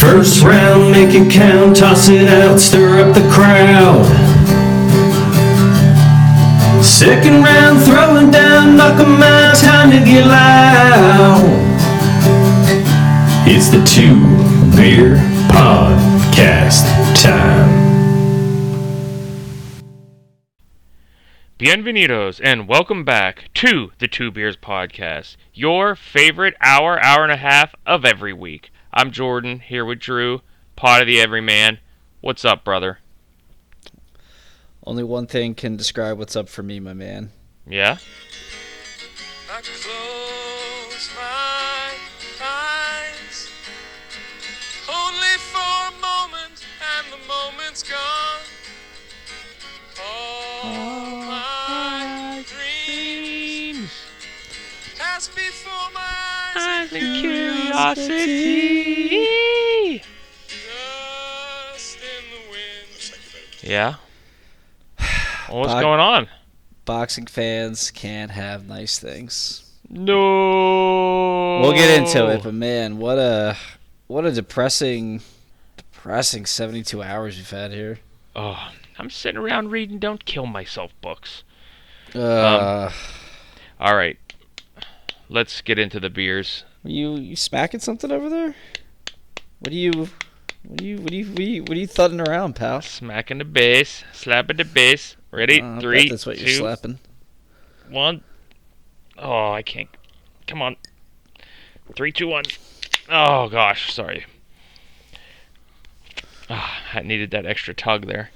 First round, make it count, toss it out, stir up the crowd. Second round, throwing down, knock 'em out, time to get loud. It's the Two Beer Podcast time. Bienvenidos and welcome back to the Two Beers Podcast, your favorite hour, hour and a half of every week. I'm Jordan here with Drew, pot of the everyman. What's up, brother? Only one thing can describe what's up for me, my man. Yeah? I close my eyes only for a moment, and the moment's gone. All my dreams pass before my eyes, Curiosity. just in the wind. Yeah? Well, what's Bog- going on? Boxing fans can't have nice things. No. We'll get into it, but man, what a what a depressing depressing 72 hours we've had here. Oh, I'm sitting around reading Don't Kill Myself books. Uh, All right. Let's get into the beers. You you smacking something over there? What are you what are you what are you what are you, what are you thudding around, pal? Smacking the bass, slapping the bass. Ready? Uh, Three, that's what you're slapping. one. Oh, I can't. Come on. Three, two, one. Oh gosh, sorry. Ah, I needed that extra tug there.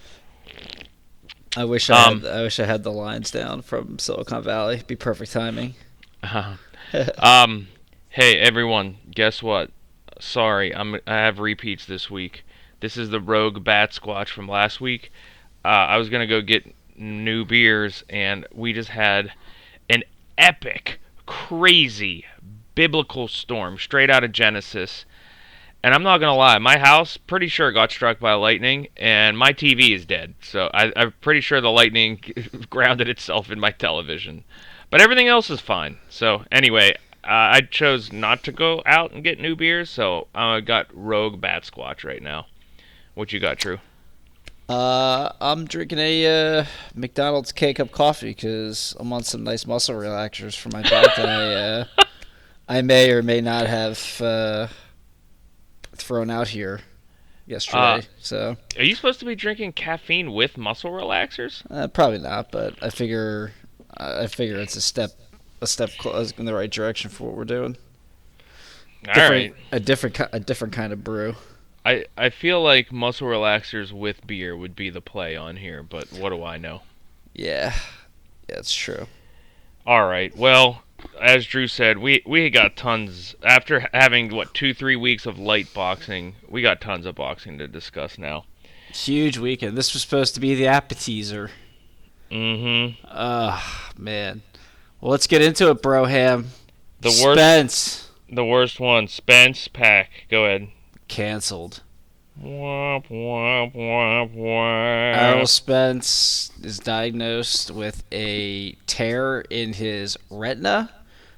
I wish I Um, had, I wish I had the lines down from Silicon Valley. Be perfect timing. um, hey everyone, guess what? Sorry, I'm I have repeats this week. This is the Rogue Bat Squatch from last week. Uh, I was gonna go get new beers, and we just had an epic, crazy, biblical storm straight out of Genesis. And I'm not gonna lie, my house pretty sure got struck by lightning, and my TV is dead. So I, I'm pretty sure the lightning grounded itself in my television. But everything else is fine. So anyway, uh, I chose not to go out and get new beers, so I got Rogue Bat Squatch right now. What you got, Drew? Uh, I'm drinking a uh, McDonald's K cup coffee because I'm on some nice muscle relaxers for my back that I uh, I may or may not have uh, thrown out here yesterday. Uh, so Are you supposed to be drinking caffeine with muscle relaxers? uh, probably not, but I figure I figure it's a step a step close in the right direction for what we're doing. All Different, right. a different a different kind of brew. I, I feel like muscle relaxers with beer would be the play on here, but what do I know? Yeah, yeah, it's true. All right. Well, as Drew said, we we got tons after having what two three weeks of light boxing. We got tons of boxing to discuss now. Huge weekend. This was supposed to be the appetizer. Mm-hmm. Ah, man. Well, let's get into it, Broham. The worst Spence the worst one. Spence Pack. Go ahead. canceled. Womp womp womp womp. Errol Spence is diagnosed with a tear in his retina.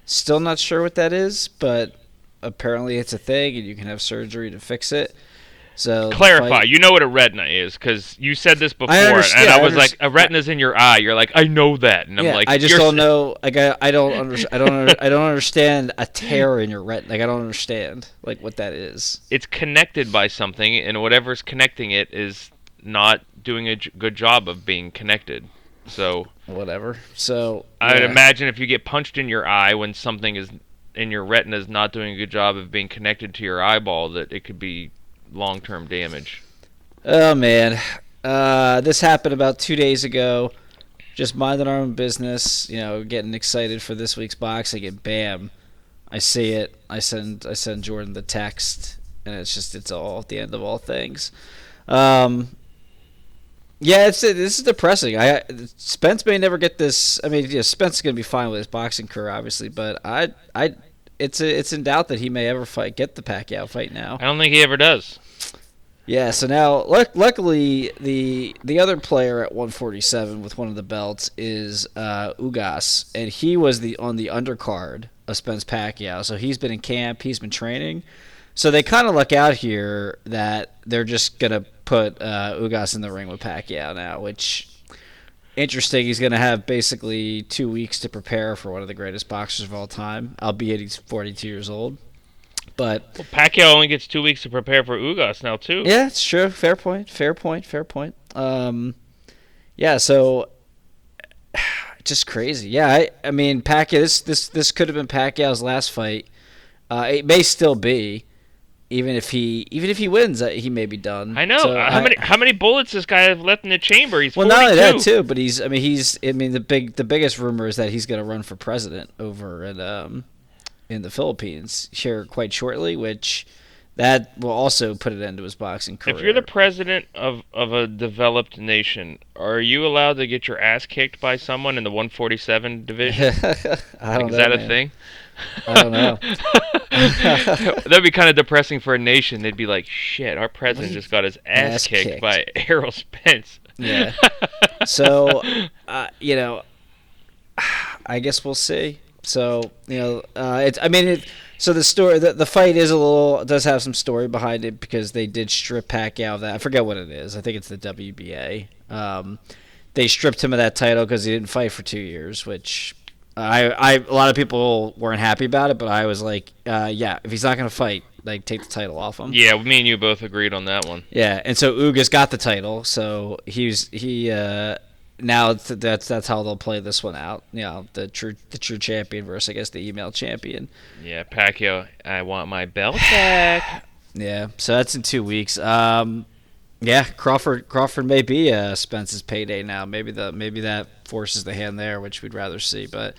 Still not sure what that is, but apparently it's a thing, and you can have surgery to fix it. So Clarify. You know what a retina is because you said this before, understand- and I I was like, understand. "A retina's in your eye." You're like, "I know that," and I'm yeah, like, I just don't know. Like, I, I don't under, I don't, under, I don't understand a tear in your retina. Like, I don't understand like what that is. It's connected by something, and whatever's connecting it is not doing a j- good job of being connected. So Whatever. So I'd yeah. imagine if you get punched in your eye when something is in your retina is not doing a good job of being connected to your eyeball, that it could be long-term damage. Oh man, uh, this happened about two days ago. Just minding our own business, you know, getting excited for this week's boxing, and bam, I see it. I send I send Jordan the text, and it's just it's all at the end of all things. Um, yeah, it's this is depressing. I Spence may never get this. I mean, yeah, Spence is gonna be fine with his boxing career, obviously, but I I it's a, it's in doubt that he may ever fight get the Pacquiao fight now. I don't think he ever does. Yeah, so now luck- luckily the the other player at 147 with one of the belts is uh, Ugas, and he was the on the undercard of Spence Pacquiao. So he's been in camp, he's been training. So they kind of luck out here that they're just gonna put uh, Ugas in the ring with Pacquiao now, which interesting. He's gonna have basically two weeks to prepare for one of the greatest boxers of all time, albeit he's 42 years old. But Well, Pacquiao only gets two weeks to prepare for Ugas now too. yeah, it's true. Fair point. Fair point. Fair point. Um, yeah. So just crazy. Yeah. I, I mean, Pacquiao. This this this could have been Pacquiao's last fight. Uh, it may still be, even if he even if he wins, uh, he may be done. I know. So how I- many how many bullets this guy have left in the chamber? He's Well, 42. not only that too, but he's. I mean, he's. I mean, the big the biggest rumor is that he's going to run for president over at um in the Philippines here quite shortly, which that will also put an end to his boxing career. If you're the president of, of a developed nation, are you allowed to get your ass kicked by someone in the 147 division? I don't Is know. that a man. thing? I don't know. That'd be kind of depressing for a nation. They'd be like, "Shit, our president just got his ass, Ass kicked, kicked." by Errol Spence." Yeah. So, uh, you know, I guess we'll see. So, you know, uh, it's. I mean, it. So the story, the, the fight is a little does have some story behind it because they did strip Pacquiao of that. I forget what it is. I think it's the WBA. Um, they stripped him of that title because he didn't fight for two years, which I, I, a lot of people weren't happy about it, but I was like, uh, yeah, if he's not gonna fight, like take the title off him. yeah, me and you both agreed on that one. Yeah, and so Ugas got the title, so he's he uh now th- that's that's how they'll play this one out. You know, the true the true champion versus I guess the email champion. Yeah, Pacquiao, I want my belt back. Yeah, so that's in two weeks. Um, yeah, Crawford Crawford may be uh, Spence's payday now. Maybe the maybe that forces the hand there, which we'd rather see. But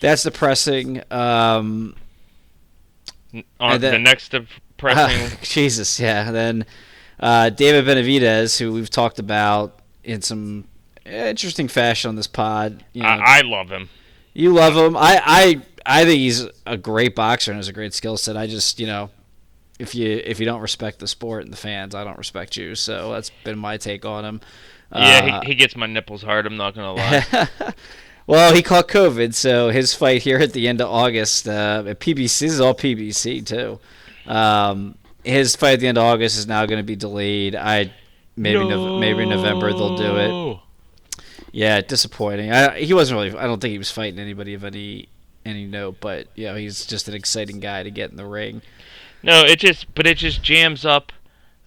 that's depressing. Um, On then- the next depressing, Jesus, yeah. Then uh, David Benavidez, who we've talked about in some interesting fashion on this pod. You know, I, I love him. you love him. I, I I think he's a great boxer and has a great skill set. I just you know. If you if you don't respect the sport and the fans, I don't respect you. So that's been my take on him. Yeah, Uh, he, he gets my nipples hard. I'm not gonna lie. well, he caught COVID, so his fight here at the end of August, uh, at PBC this is all PBC too. Um, his fight at the end of August is now going to be delayed. I maybe Nov maybe November they'll do it. Yeah, disappointing. I, he wasn't really. I don't think he was fighting anybody of any any note, but you know he's just an exciting guy to get in the ring. No, it just but it just jams up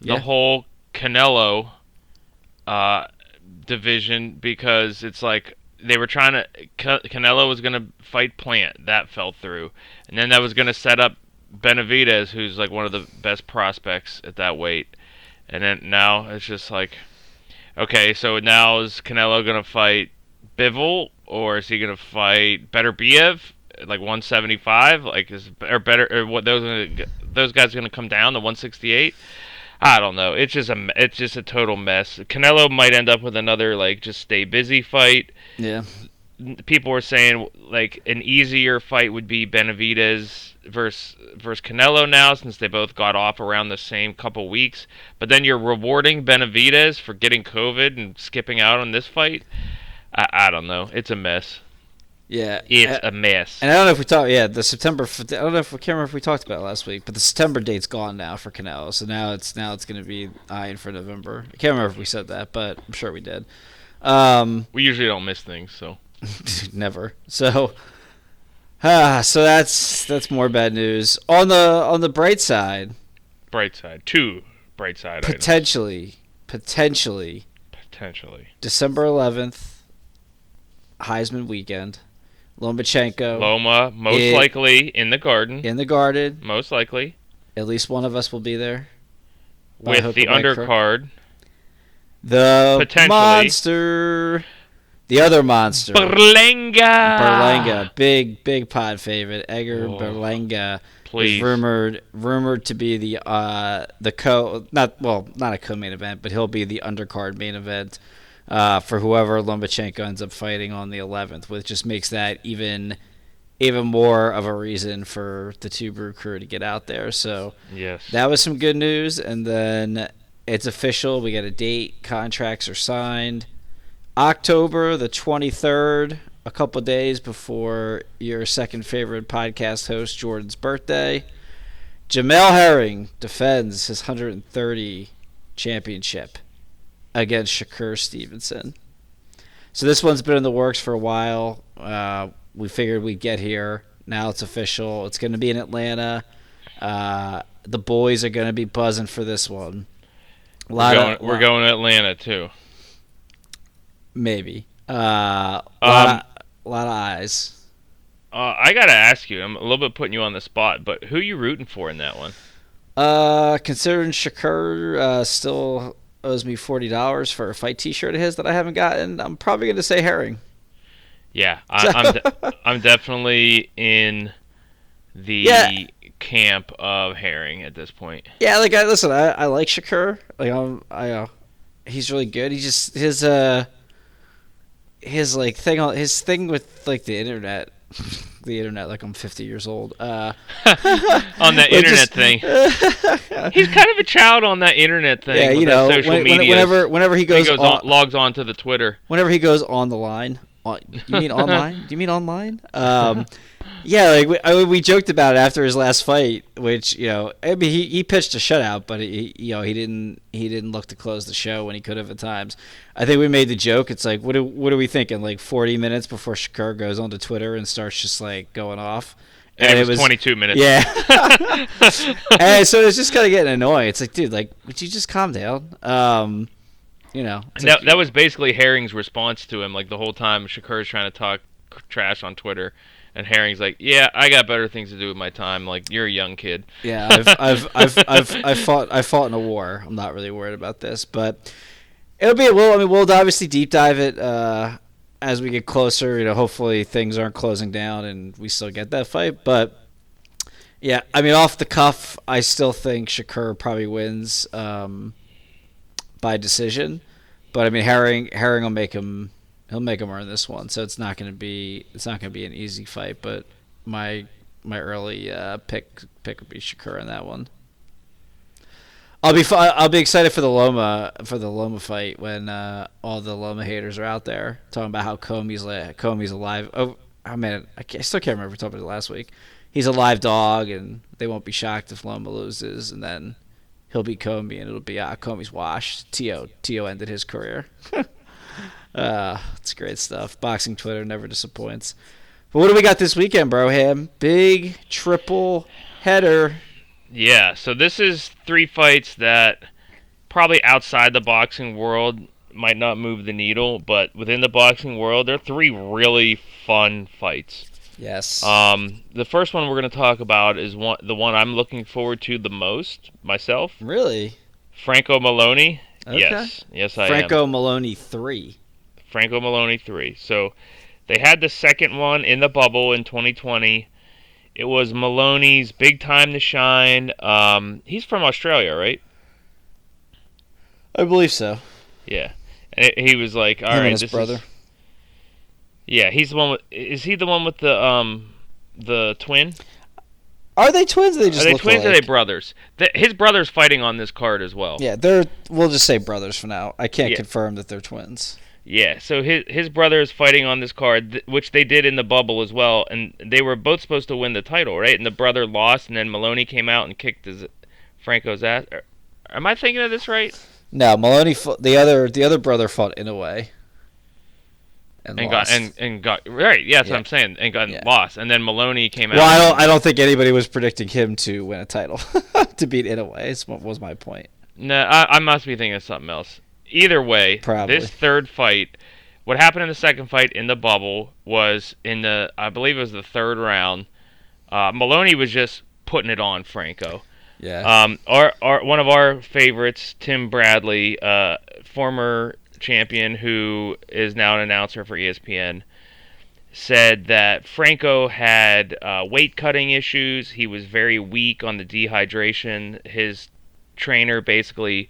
the Yeah. whole Canelo uh, division because it's like they were trying to Ca- Canelo was gonna fight Plant that fell through, and then that was gonna set up Benavidez, who's like one of the best prospects at that weight, and then now it's just like, okay, so now is Canelo gonna fight Bivol or is he gonna fight Beterbiev? Like 175, like is or better or what those gonna, those guys gonna come down to 168? I don't know. It's just a it's just a total mess. Canelo might end up with another like just stay busy fight. Yeah, People were saying like an easier fight would be Benavidez versus versus Canelo now since they both got off around the same couple weeks. But then you're rewarding Benavidez for getting COVID and skipping out on this fight. I, I don't know. It's a mess. yeah. It's Uh, a mess. And I don't know if we talked. Yeah, the September. I don't know if I can't remember if we talked about it last week, but the September date's gone now for Canelo. So now it's now it's going to be eyeing for November. I can't remember if we said that, but I'm sure we did. Um, We usually don't miss things, so never. So, ah, so that's that's more bad news. On the on the bright side, bright side. Two bright side items, potentially, potentially potentially. December 11th, Heisman weekend. Lomachenko Loma most It- likely in the garden. in the Garden. Most likely At least one of us will be there. With the undercard. The Potentially. monster, the other monster, Berlenga. Berlanga, big big pod favorite, Edgar Oh, Berlanga. Please. is rumored rumored to be the uh the co not well not a co-main event, but he'll be the undercard main event uh, for whoever Lomachenko ends up fighting on the 11th, which just makes that even even more of a reason for the two brew crew to get out there. So Yes. that was some good news, and then it's official. We got a date. Contracts are signed. October the 23rd, a couple days before your second favorite podcast host, Jordan's birthday. Jamel Herring defends his 130 championship against Shakur Stevenson. So this one's been in the works for a while. Uh, we figured we'd get here. Now it's official. It's going to be in Atlanta. Uh, the boys are going to be buzzing for this one. A We're going, of, we're going to Atlanta too. Maybe. Uh, a lot, Um, of, lot of eyes. Uh, I gotta ask you. I'm a little bit putting you on the spot, but who you rooting for in that one? Uh, considering Shakur uh, still owes me forty dollars for a fight T-shirt of his that I haven't gotten, I'm probably going to say Herring. Yeah, I, I'm de- I'm definitely in the Yeah. camp of Herring at this point. Yeah, like I listen, I, I like Shakur. Like I'm, I, uh, he's really good. He just his uh, his like thing on his thing with like the internet, the internet. Like I'm 50 years old. Uh, on that internet just- thing. He's kind of a child on that internet thing. yeah, with you know, social when, when- media. whenever whenever he he goes, goes on, on, logs on to the Twitter. whenever he goes on the line. On, you mean online? Do you mean online? Um, yeah, like we, I, we joked about it after his last fight, which you know, I mean, he, he pitched a shutout, but he you know he didn't he didn't look to close the show when he could have at times. I think we made the joke. It's like, what are, what are we thinking? Like 40 minutes before Shakur goes onto Twitter and starts just like going off. And, it was 22 minutes. Yeah. and so it's just kind of getting annoying. It's like, dude, like, would you just calm down? Um, you know, And that, like- that was basically Herring's response to him. Like the whole time, Shakur's trying to talk trash on Twitter, and Herring's like, "Yeah, I got better things to do with my time. Like you're a young kid." Yeah, I've, I've, I've, I've, I've fought, I fought in a war. I'm not really worried about this, but it'll be. Well, I mean, we'll obviously deep dive it uh, as we get closer. You know, hopefully things aren't closing down and we still get that fight. But yeah, I mean, off the cuff, I still think Shakur probably wins um, by decision. But I mean, Herring, Herring will make him. He'll make him earn this one, so it's not going to be. It's not going to be an easy fight. But my my early uh, pick pick would be Shakur in that one. I'll be I'll be excited for the Loma for the Loma fight when uh, all the Loma haters are out there talking about how Commey's li- Commey's alive. Oh, I mean, I, I still can't remember talked about it last week. He's a live dog, and they won't be shocked if Loma loses, and then he'll be Commey, and it'll be ah Commey's washed. Tio Tio ended his career. uh, it's great stuff. Boxing Twitter never disappoints. But what do we got this weekend, bro? Ham big triple header. Yeah, so this is three fights that probably outside the boxing world might not move the needle, but within the boxing world, they're three really fun fights. Yes. Um, the first one we're going to talk about is one the one I'm looking forward to the most myself. really? Franco Moloney. Okay. Yes, yes, I am. Franco Moloney three. Franco Moloney three. So they had the second one in the bubble in 2020. It was Moloney's big time to shine. Um, he's from Australia, right? I believe so. Yeah. And it, he was like, "All Him right, his this brother. is." Yeah, he's the one with. Is he the one with the um, the twin? Are they twins? Or they just Are they twins or are they brothers? The, his brother's fighting on this card as well. Yeah, they're. We'll just say brothers for now. I can't Yeah. confirm that they're twins. Yeah, so his his brother is fighting on this card, th- which they did in the bubble as well, and they were both supposed to win the title, right? And the brother lost, and then Moloney came out and kicked his Franco's ass. Er, Am I thinking of this right? No, Moloney. Fought, the other. The other brother fought in a way. And, And lost. got and, and got right. Yeah, that's Yeah. what I'm saying. And got Yeah. lost, and then Moloney came out. Well, I don't. I don't think anybody was predicting him to win a title to beat Inoue. Is what was my point. No, I, I must be thinking of something else. Either way, Probably. this third fight, what happened in the second fight in the bubble was in the, I believe it was the third round. Uh, Moloney was just putting it on Franco. Yeah. Um, our, our one of our favorites, Tim Bradley, uh, former champion who is now an announcer for ESPN, said that Franco had uh, weight cutting issues. He was very weak on the dehydration. His trainer basically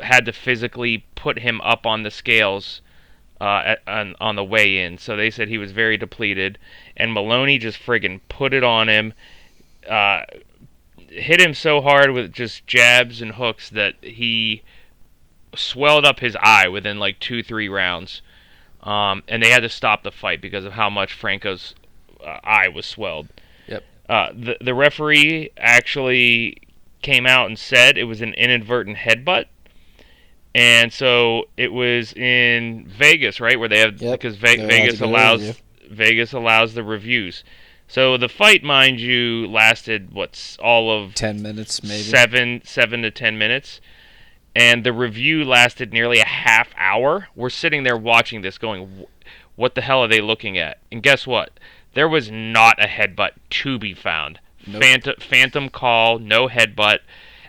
had to physically put him up on the scales uh, at, on, on the way in. So they said he was very depleted, and Moloney just friggin' put it on him. Uh, hit him so hard with just jabs and hooks that he swelled up his eye within like two, three rounds. Um, and they had to stop the fight because of how much Franco's uh, eye was swelled. Yep. Uh, the the referee actually came out and said it was an inadvertent headbutt. And so it was in Vegas, right, where they have Yep. because Ve- Vegas to go to allows review. Vegas allows the reviews. So the fight, mind you, lasted what's all of Ten minutes, maybe. seven seven to ten minutes and the review lasted nearly a half hour we're sitting there watching this going what the hell are they looking at and guess what there was not a headbutt to be found Nope. phantom, phantom call no headbutt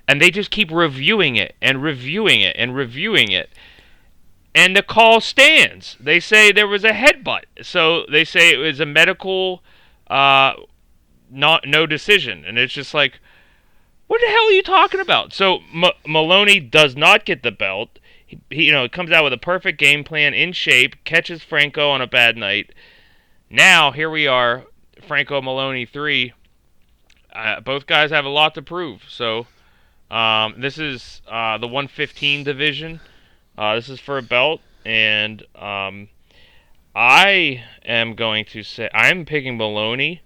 and they just keep reviewing it and reviewing it and reviewing it and the call stands they say there was a headbutt so they say it was a medical uh not no decision and it's just like what the hell are you talking about? So M- Moloney does not get the belt. He, he, you know, comes out with a perfect game plan, in shape, catches Franco on a bad night. Now here we are, Franco Moloney three. Uh, both guys have a lot to prove. So um, this is uh, the 115 division. Uh, this is for a belt, and um, I am going to say I'm picking Moloney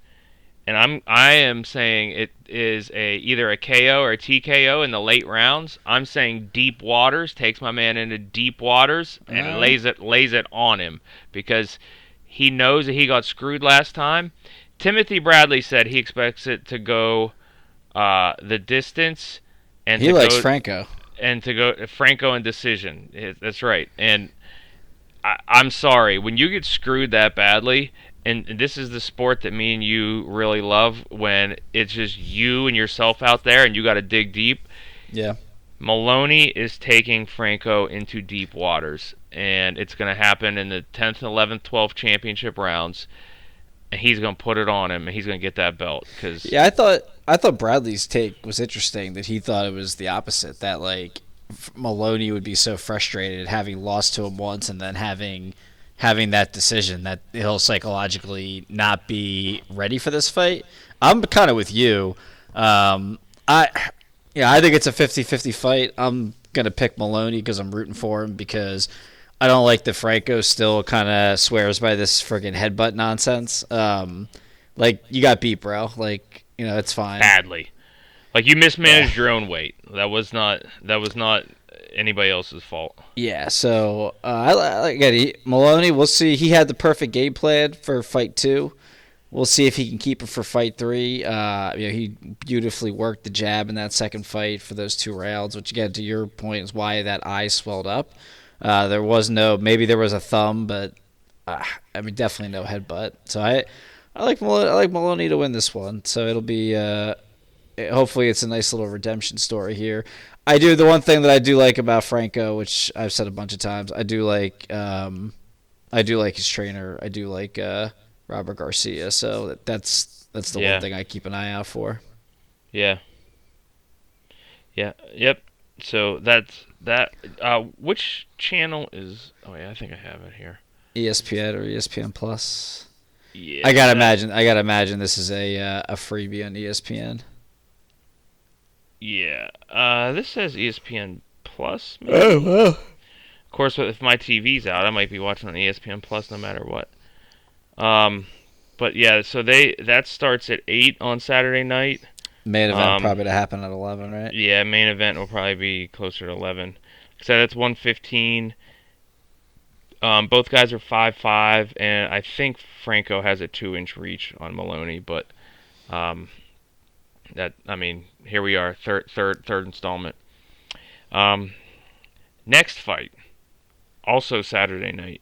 and I'm I am saying it is a either a KO or a TKO in the late rounds. I'm saying deep waters takes my man into deep waters and Well. lays it lays it on him because he knows that he got screwed last time. Timothy Bradley said he expects it to go uh, the distance and He to likes go, Franco. and to go Franco in decision. That's right. And I, I'm sorry when you get screwed that badly. And and this is the sport that me and you really love when it's just you and yourself out there and you got to dig deep. Yeah. Moloney is taking Franco into deep waters, and it's going to happen in the 10th, 11th, 12th championship rounds. And he's going to put it on him, and he's going to get that belt because Yeah, I thought I thought Bradley's take was interesting that he thought it was the opposite that like Moloney would be so frustrated having lost to him once and then having having that decision that he'll psychologically not be ready for this fight. I'm kind of with you. Um, I yeah, I think it's a 50-50 fight. I'm going to pick Moloney because I'm rooting for him because I don't like that Franco still kind of swears by this friggin' headbutt nonsense. Um, like you got beat, bro. Like you know, it's fine. badly. Like you mismanaged your own weight. That was not that was not anybody else's fault. Yeah. So uh, I, I like again, he, Moloney. We'll see. He had the perfect game plan for fight two. We'll see if he can keep it for fight three. Uh, you know, he beautifully worked the jab in that second fight for those two rounds, which again, to your point, is why that eye swelled up. Uh, there was no, maybe there was a thumb, but uh, I mean, definitely no headbutt. So I, I like Moloney, I like Moloney to win this one. So it'll be, uh, hopefully, it's a nice little redemption story here. I do the one thing that I do like about Franco, which I've said a bunch of times. I do like, um, I do like his trainer. I do like uh, Robert Garcia. So that, that's that's the Yeah. one thing I keep an eye out for. Yeah. Yeah. Yep. So that's that. Uh, which channel is? Oh yeah, I think I have it here. ESPN or ESPN Plus. Yeah. I gotta imagine. I gotta imagine this is a uh, a freebie on ESPN. Yeah. Uh, this says ESPN Plus. Maybe? Oh well. Of course, if my TV's out, I might be watching on ESPN Plus no matter what. Um, but yeah, so they that starts at eight on Saturday night. Main event Um, probably to happen at eleven, right? Yeah, main event will probably be closer to eleven. So that's one fifteen. Um, both guys are five five, and I think Franco has a two inch reach on Maloney, but um, that I mean, here we are, third third third installment. Um, next fight, also Saturday night.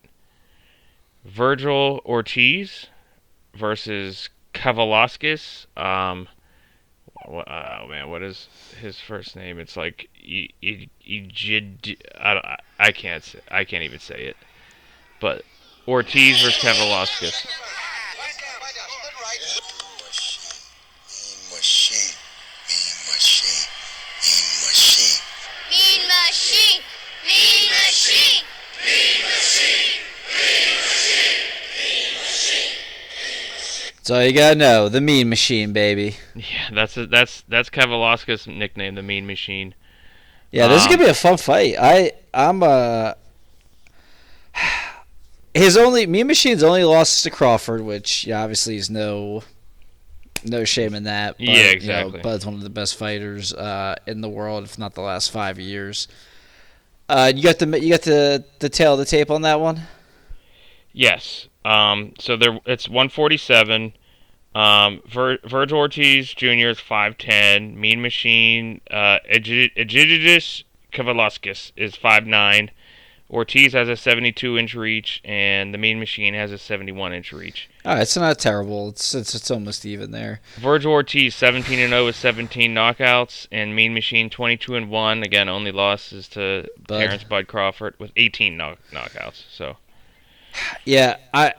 Virgil Ortiz versus Kavaliauskas. Um, oh man, what is his first name? It's like. I, I can't I can't even say it. But Ortiz versus Kavaliauskas. Machine, mean machine, mean machine. Mean machine. Mean machine. So you gotta know the Mean Machine, baby. Yeah, that's that's that's Kavaliauskas' nickname, the Mean Machine. Yeah, this is Um, gonna be a fun fight. I I'm uh his only Mean Machine's only loss is to Crawford, which yeah, obviously is no no shame in that. But, Yeah, You know, exactly. Bud's one of the best fighters uh, in the world, if not the last five years. Uh, you got the you got the the tail of the tape on that one. Yes. Um, so there, it's 147. Um, Vir- Virgil Ortiz Jr. is 5'10. Mean Machine, uh, Egi- Egidijus Kavaliauskas is 5'9. Ortiz has a 72 inch reach, and the Mean Machine has a 71 inch reach. All right, it's not terrible. It's it's, it's almost even there. Virgil Ortiz 17 and 0 with 17 knockouts, and Mean Machine 22 and 1. Again, only losses to Bud. Terrence Bud Crawford with 18 knock- knockouts. So Yeah, I.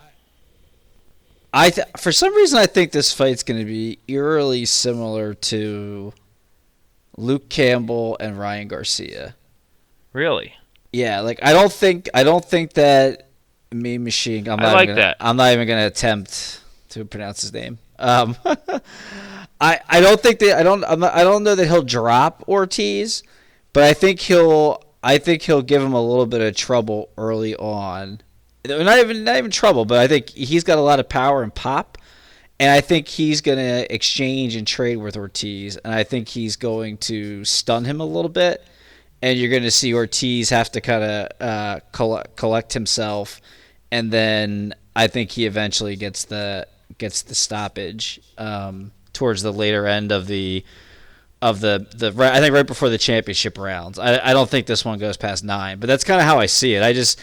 I th- for some reason I think this fight's going to be eerily similar to Luke Campbell and Ryan Garcia. really, Yeah, like I don't think I don't think that Mean Machine. I'm I not like even gonna, that. I'm not even going to attempt to pronounce his name. Um, I I don't think that I don't I'm not, I don't know that he'll drop Ortiz, but I think he'll I think he'll give him a little bit of trouble early on. Not even not even trouble, but I think he's got a lot of power and pop. And I think he's going to exchange and trade with Ortiz. And I think he's going to stun him a little bit. And you're going to see Ortiz have to kind of uh, collect, himself. And then I think he eventually gets the gets the stoppage um, towards the later end of the of the the I think right before the championship rounds. I, I don't think this one goes past nine, but that's kind of how I see it. I just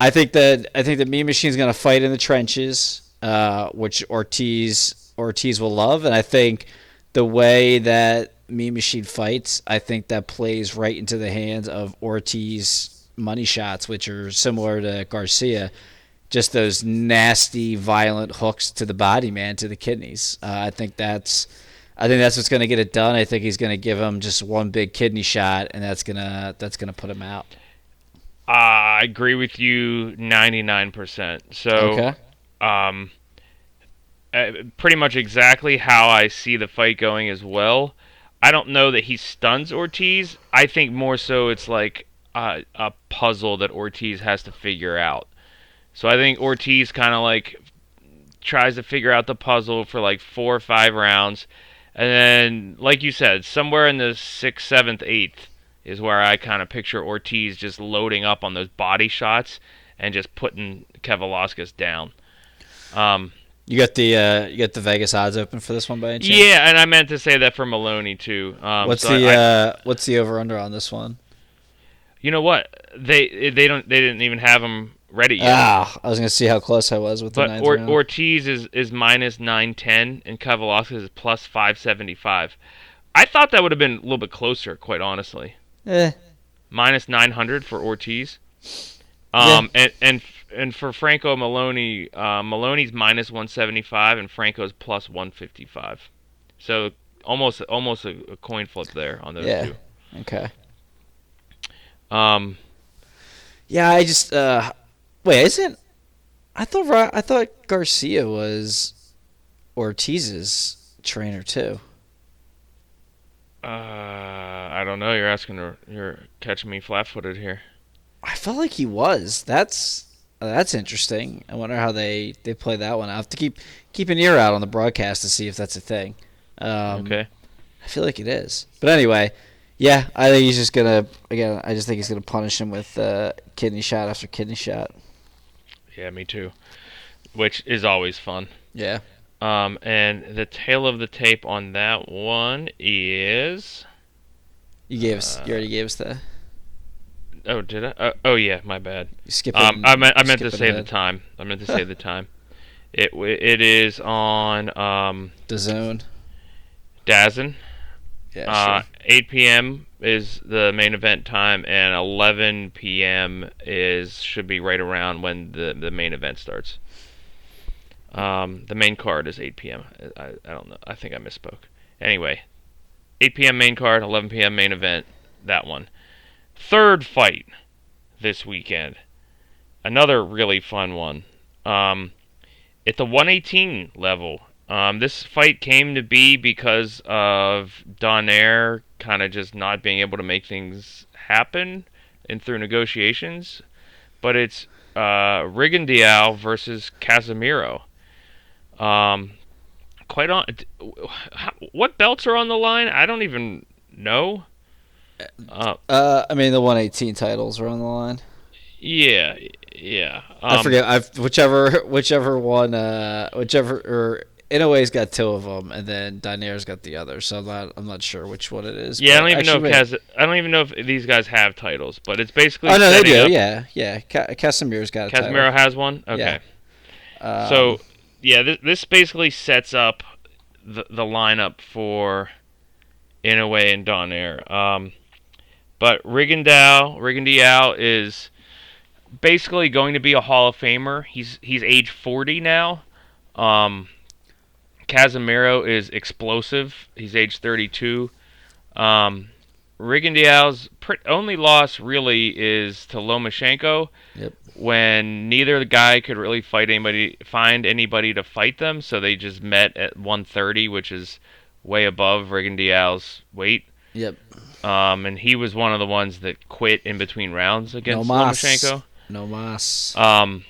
I think that I think that Mean Machine's going to fight in the trenches, uh, which Ortiz Ortiz will love, and I think the way that Mean Machine fights, I think that plays right into the hands of Ortiz money shots, which are similar to Garcia. Just those nasty, violent hooks to the body, man, to the kidneys. Uh, I think that's, I think that's what's going to get it done. I think he's going to give him just one big kidney shot, and that's gonna that's gonna put him out. I agree with you 99%. So, Okay. um, uh, pretty much exactly how I see the fight going as well. I don't know that he stuns Ortiz. I think more so it's like a, a puzzle that Ortiz has to figure out. So I think Ortiz kind of like tries to figure out the puzzle for like four or five rounds. And then, like you said, somewhere in the sixth, seventh, eighth is where I kind of picture Ortiz just loading up on those body shots and just putting Kavaliauskas down. Um, You got the uh, you got the Vegas odds open for this one by any chance? yeah, and I meant to say that for Moloney too. Um, What's so the I- uh, what's the over under on this one? you know what? They they don't they didn't even have them ready yet. Ah, I was gonna see how close I was with the but or. Ortiz is is minus nine ten and Kavaliauskas is plus five seventy five. I thought that would have been a little bit closer, quite honestly. Eh, Minus nine hundred for Ortiz. Yeah. Um and and and for Franco Moloney, uh, Moloney's minus one seventy five and Franco's plus one fifty five. So almost almost a, a coin flip there on those Yeah. two. okay. Um, Yeah, I just uh, wait. Isn't I thought I thought Garcia was Ortiz's trainer too. uh, I don't know. You're asking. You're catching me flat-footed here. I felt like he was. That's that's interesting. I wonder how they they play that one. I have to keep keep an ear out on the broadcast to see if that's a thing. Um, Okay. I feel like it is. But anyway, yeah, I think he's just gonna again. I just think he's gonna punish him with uh, kidney shot after kidney shot. Yeah, me too. Which is always fun. Yeah. Um, and the tail of the tape on that one is. You gave us. You already gave us the. Oh, did I? Uh, oh, yeah. My bad. You skip Um, I meant I meant to skipping say the time. I meant to say the time. It it is on um the zone. Dazn. Yeah. Uh, sure. 8 p.m. is the main event time, and 11 p.m. is should be right around when the the main event starts. Um, the main card is 8 p.m. I, I don't know. I think I misspoke. Anyway, 8 p.m. main card, 11 p.m. main event. That one. Third fight this weekend. Another really fun one. Um, at the 118 level. Um, this fight came to be because of Donaire kind of just not being able to make things happen and through negotiations. But it's uh, Rigondeaux versus Casimero. Um, quite on. What belts are on the line? I don't even know. Uh, Uh, I mean, the 118 titles are on the line. yeah, yeah. I Um, forget. I've whichever whichever one, uh, whichever or Inoue's got two of them, and then Donaire's got the other. So I'm not I'm not sure which one it is. Yeah, I don't even know if wait. Has, I don't even know if these guys have titles, but it's basically. Oh no, they do. up- Yeah, yeah. Ca- Casimir's got a title. Casimero has one. Okay. Um, so, yeah, this, this basically sets up the the lineup for Inoue and Donaire. Um, but Rigondeaux, Rigondeaux is basically going to be a Hall of Famer. He's he's age 40 now. Um, Casimero is explosive. He's age 32. Um, Rigondeaux's pr- only loss really is to Lomachenko. Yep. When neither guy could really fight anybody, find anybody to fight them, so they just met at 130, which is way above Rigondeaux's weight. Yep. Um, and he was one of the ones that quit in between rounds against No mas. Lomachenko. No mas. Um,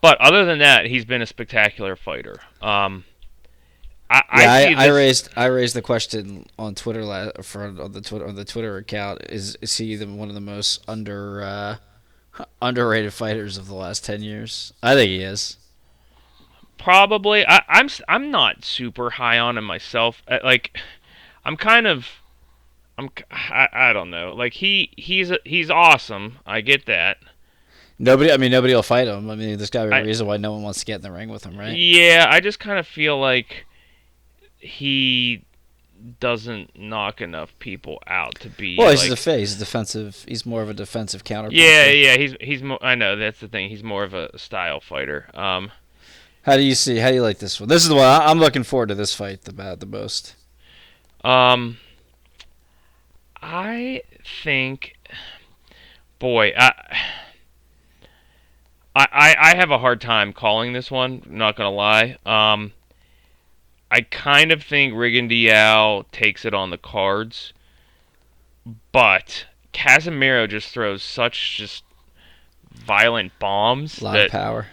but other than that, he's been a spectacular fighter. Um, I, I yeah, I, I, this- raised I raised the question on Twitter la- for on the Twitter on the Twitter account. Is is he the, one of the most under uh, underrated fighters of the last ten years? I think he is. Probably. I, I'm s- I'm not super high on him myself. Uh, Like, I'm kind of, I'm I, I don't know. Like he he's a, he's awesome. I get that. Nobody. I mean, nobody will fight him. I mean, there's got to be a I- reason why no one wants to get in the ring with him, right? Yeah, I just kind of feel like he doesn't knock enough people out to be. Well, he's like, a face. He's defensive. He's more of a defensive counter. yeah, yeah. He's he's more. I know that's the thing. He's more of a style fighter. Um. How do you see? How do you like this one? This is the one I- I'm looking forward to. This fight the bad the most. Um, I think, boy, I, I, I have a hard time calling this one. Not gonna lie. Um, I kind of think Rigondeaux takes it on the cards, but Casimero just throws such just violent bombs A lot that of power.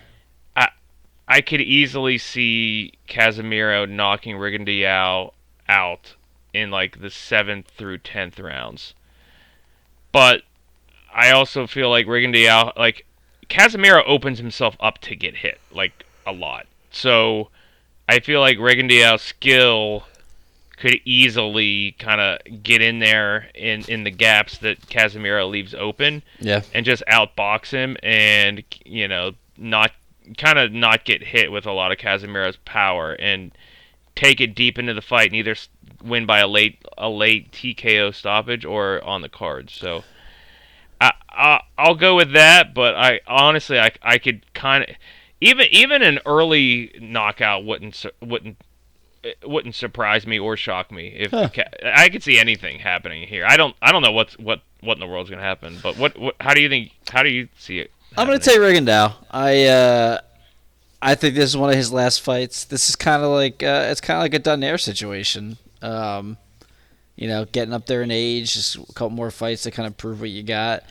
I could easily see Casimero knocking Rigondeaux out in like the seventh through tenth rounds. But I also feel like Rigondeaux, like Casimero, opens himself up to get hit like a lot. So I feel like Rigondeaux's skill could easily kind of get in there in in the gaps that Casimero leaves open Yeah. and just outbox him and you know not kind of not get hit with a lot of Casimero's power and take it deep into the fight and either win by a late a late TKO stoppage or on the cards. So I, I I'll go with that, but I honestly I I could kind of even even an early knockout wouldn't wouldn't wouldn't surprise me or shock me if Huh. Ca- I could see anything happening here. I don't I don't know what's what what in the world's gonna happen, but what, what how do you think how do you see it? I'm gonna happening? take Rigondeaux. I uh, I think this is one of his last fights. This is kind of like uh, it's kind of like a Donaire situation. Um, you know, getting up there in age, just a couple more fights to kind of prove what you got.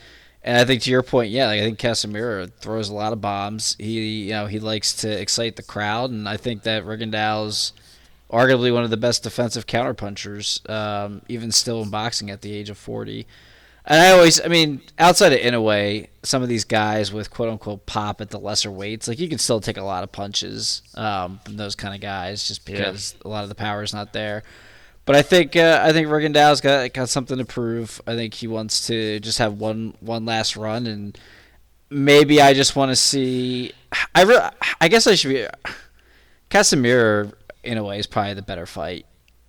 And I think to your point, yeah, like I think Casimero throws a lot of bombs. He, you know, he likes to excite the crowd, and I think that Rigondeaux's arguably one of the best defensive counterpunchers, um, even still in boxing at the age of 40. And I always, I mean, outside of in a way, some of these guys with quote unquote pop at the lesser weights, like you can still take a lot of punches um, from those kind of guys, just Yeah. because a lot of the power is not there. But I think uh, I think Rigondeaux's got got something to prove. I think he wants to just have one one last run, and maybe I just want to see. I re- I guess I should be. Casimero, in a way, is probably the better fight.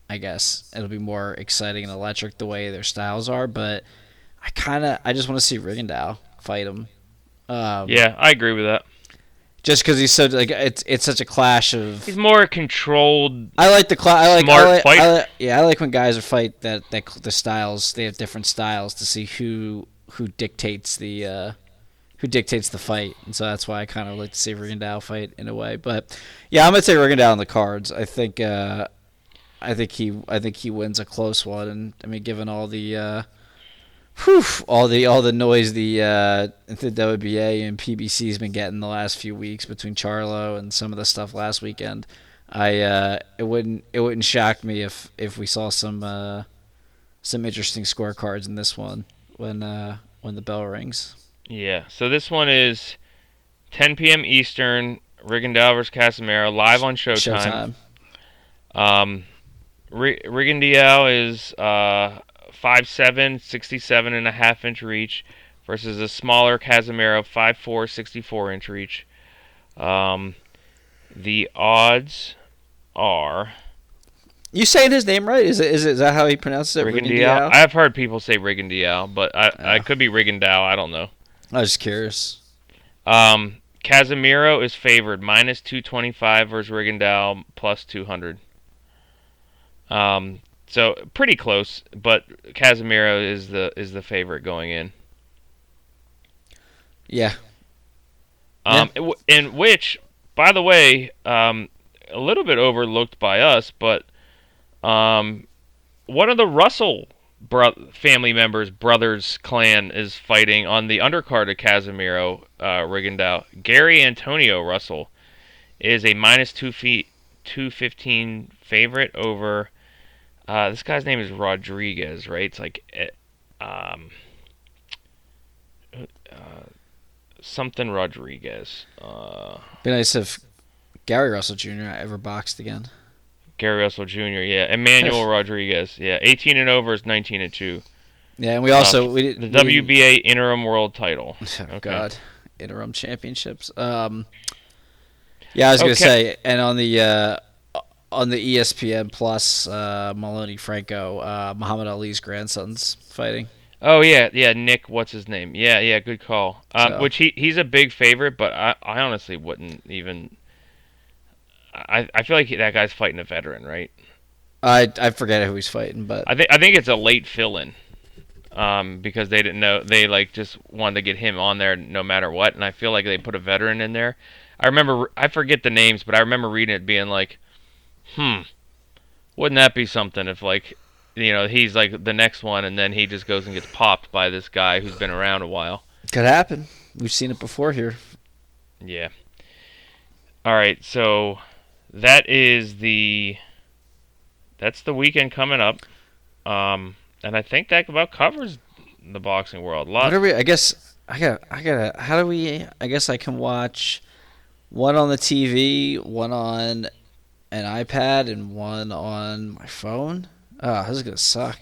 I guess it'll be more exciting and electric the way their styles are, but I kind of I just want to see Rigondeaux fight him. Um, Yeah, I agree with that. Just because he's so like it's it's such a clash of. He's more controlled. I like the cla- I like, Smart I like, fight. I like- yeah, I like when guys are fight that that the styles they have different styles to see who who dictates the uh, who dictates the fight, and so that's why I kind of like to see Rigondeaux fight in a way. But yeah, I'm gonna take Rigondeaux on the cards. I think uh, I think he I think he wins a close one, and I mean given all the. Uh, Whew, all the all the noise the uh, the WBA and PBC's been getting the last few weeks between Charlo and some of the stuff last weekend. I uh, it wouldn't it wouldn't shock me if if we saw some uh, some interesting scorecards in this one when uh, when the bell rings. Yeah. So this one is 10 p.m. Eastern. Rigondeaux versus Casimero live on Showtime. Showtime. Um, R- Rigondeaux is uh, 5'7", 67 and a half inch reach versus a smaller Casimero, 5'4", 64 inch reach. Um, the odds are You saying his name right? Is it is, it, is that how he pronounces it? Rigondeaux. I've heard people say Rigondeaux, but I, I Oh. could be Rigondeaux. I don't know. I was just curious. Um, Casimero is favored minus 225 versus Rigondeaux plus 200. Um, so pretty close, but Casimero is the is the favorite going in. Yeah. Um, w- in which, by the way, um, a little bit overlooked by us, but um, one of the Russell bro- family members, brothers clan, is fighting on the undercard of Casimero uh, Rigondeaux. Gary Antonio Russell is a minus two feet, two fifteen favorite over. Uh, this guy's name is Rodriguez, right? It's like, eh, um, uh, something Rodriguez. Uh, Be nice if Gary Russell Jr. ever boxed again. Gary Russell Jr. Yeah, Emmanuel Rodriguez. Yeah, 18 and over is 19 and two. Yeah, and we also we The we- WBA interim world title. Oh Okay. God, interim championships. Um, yeah, I was gonna say, and on the uh, on the ESPN Plus, uh, Moloney Franco, uh, Muhammad Ali's grandson's fighting. Oh yeah, yeah. Nick, what's his name? Yeah, yeah. Good call. Um, So- Which he he's a big favorite, but I I honestly wouldn't even. I I feel like that guy's fighting a veteran, right? I I forget who he's fighting, but I think I think it's a late fill-in, um, because they didn't know they like just wanted to get him on there no matter what, and I feel like they put a veteran in there. I remember I forget the names, but I remember reading it being like, hmm, wouldn't that be something if like, you know, he's like the next one, and then he just goes and gets popped by this guy who's been around a while. could happen. We've seen it before here. Yeah. All right, so that is the that's the weekend coming up, um, and I think that about covers the boxing world. A lot. What are we? I guess I got. I got. How do we? I guess I can watch one on the TV, one on an iPad, and one on my phone. Oh, this is gonna suck.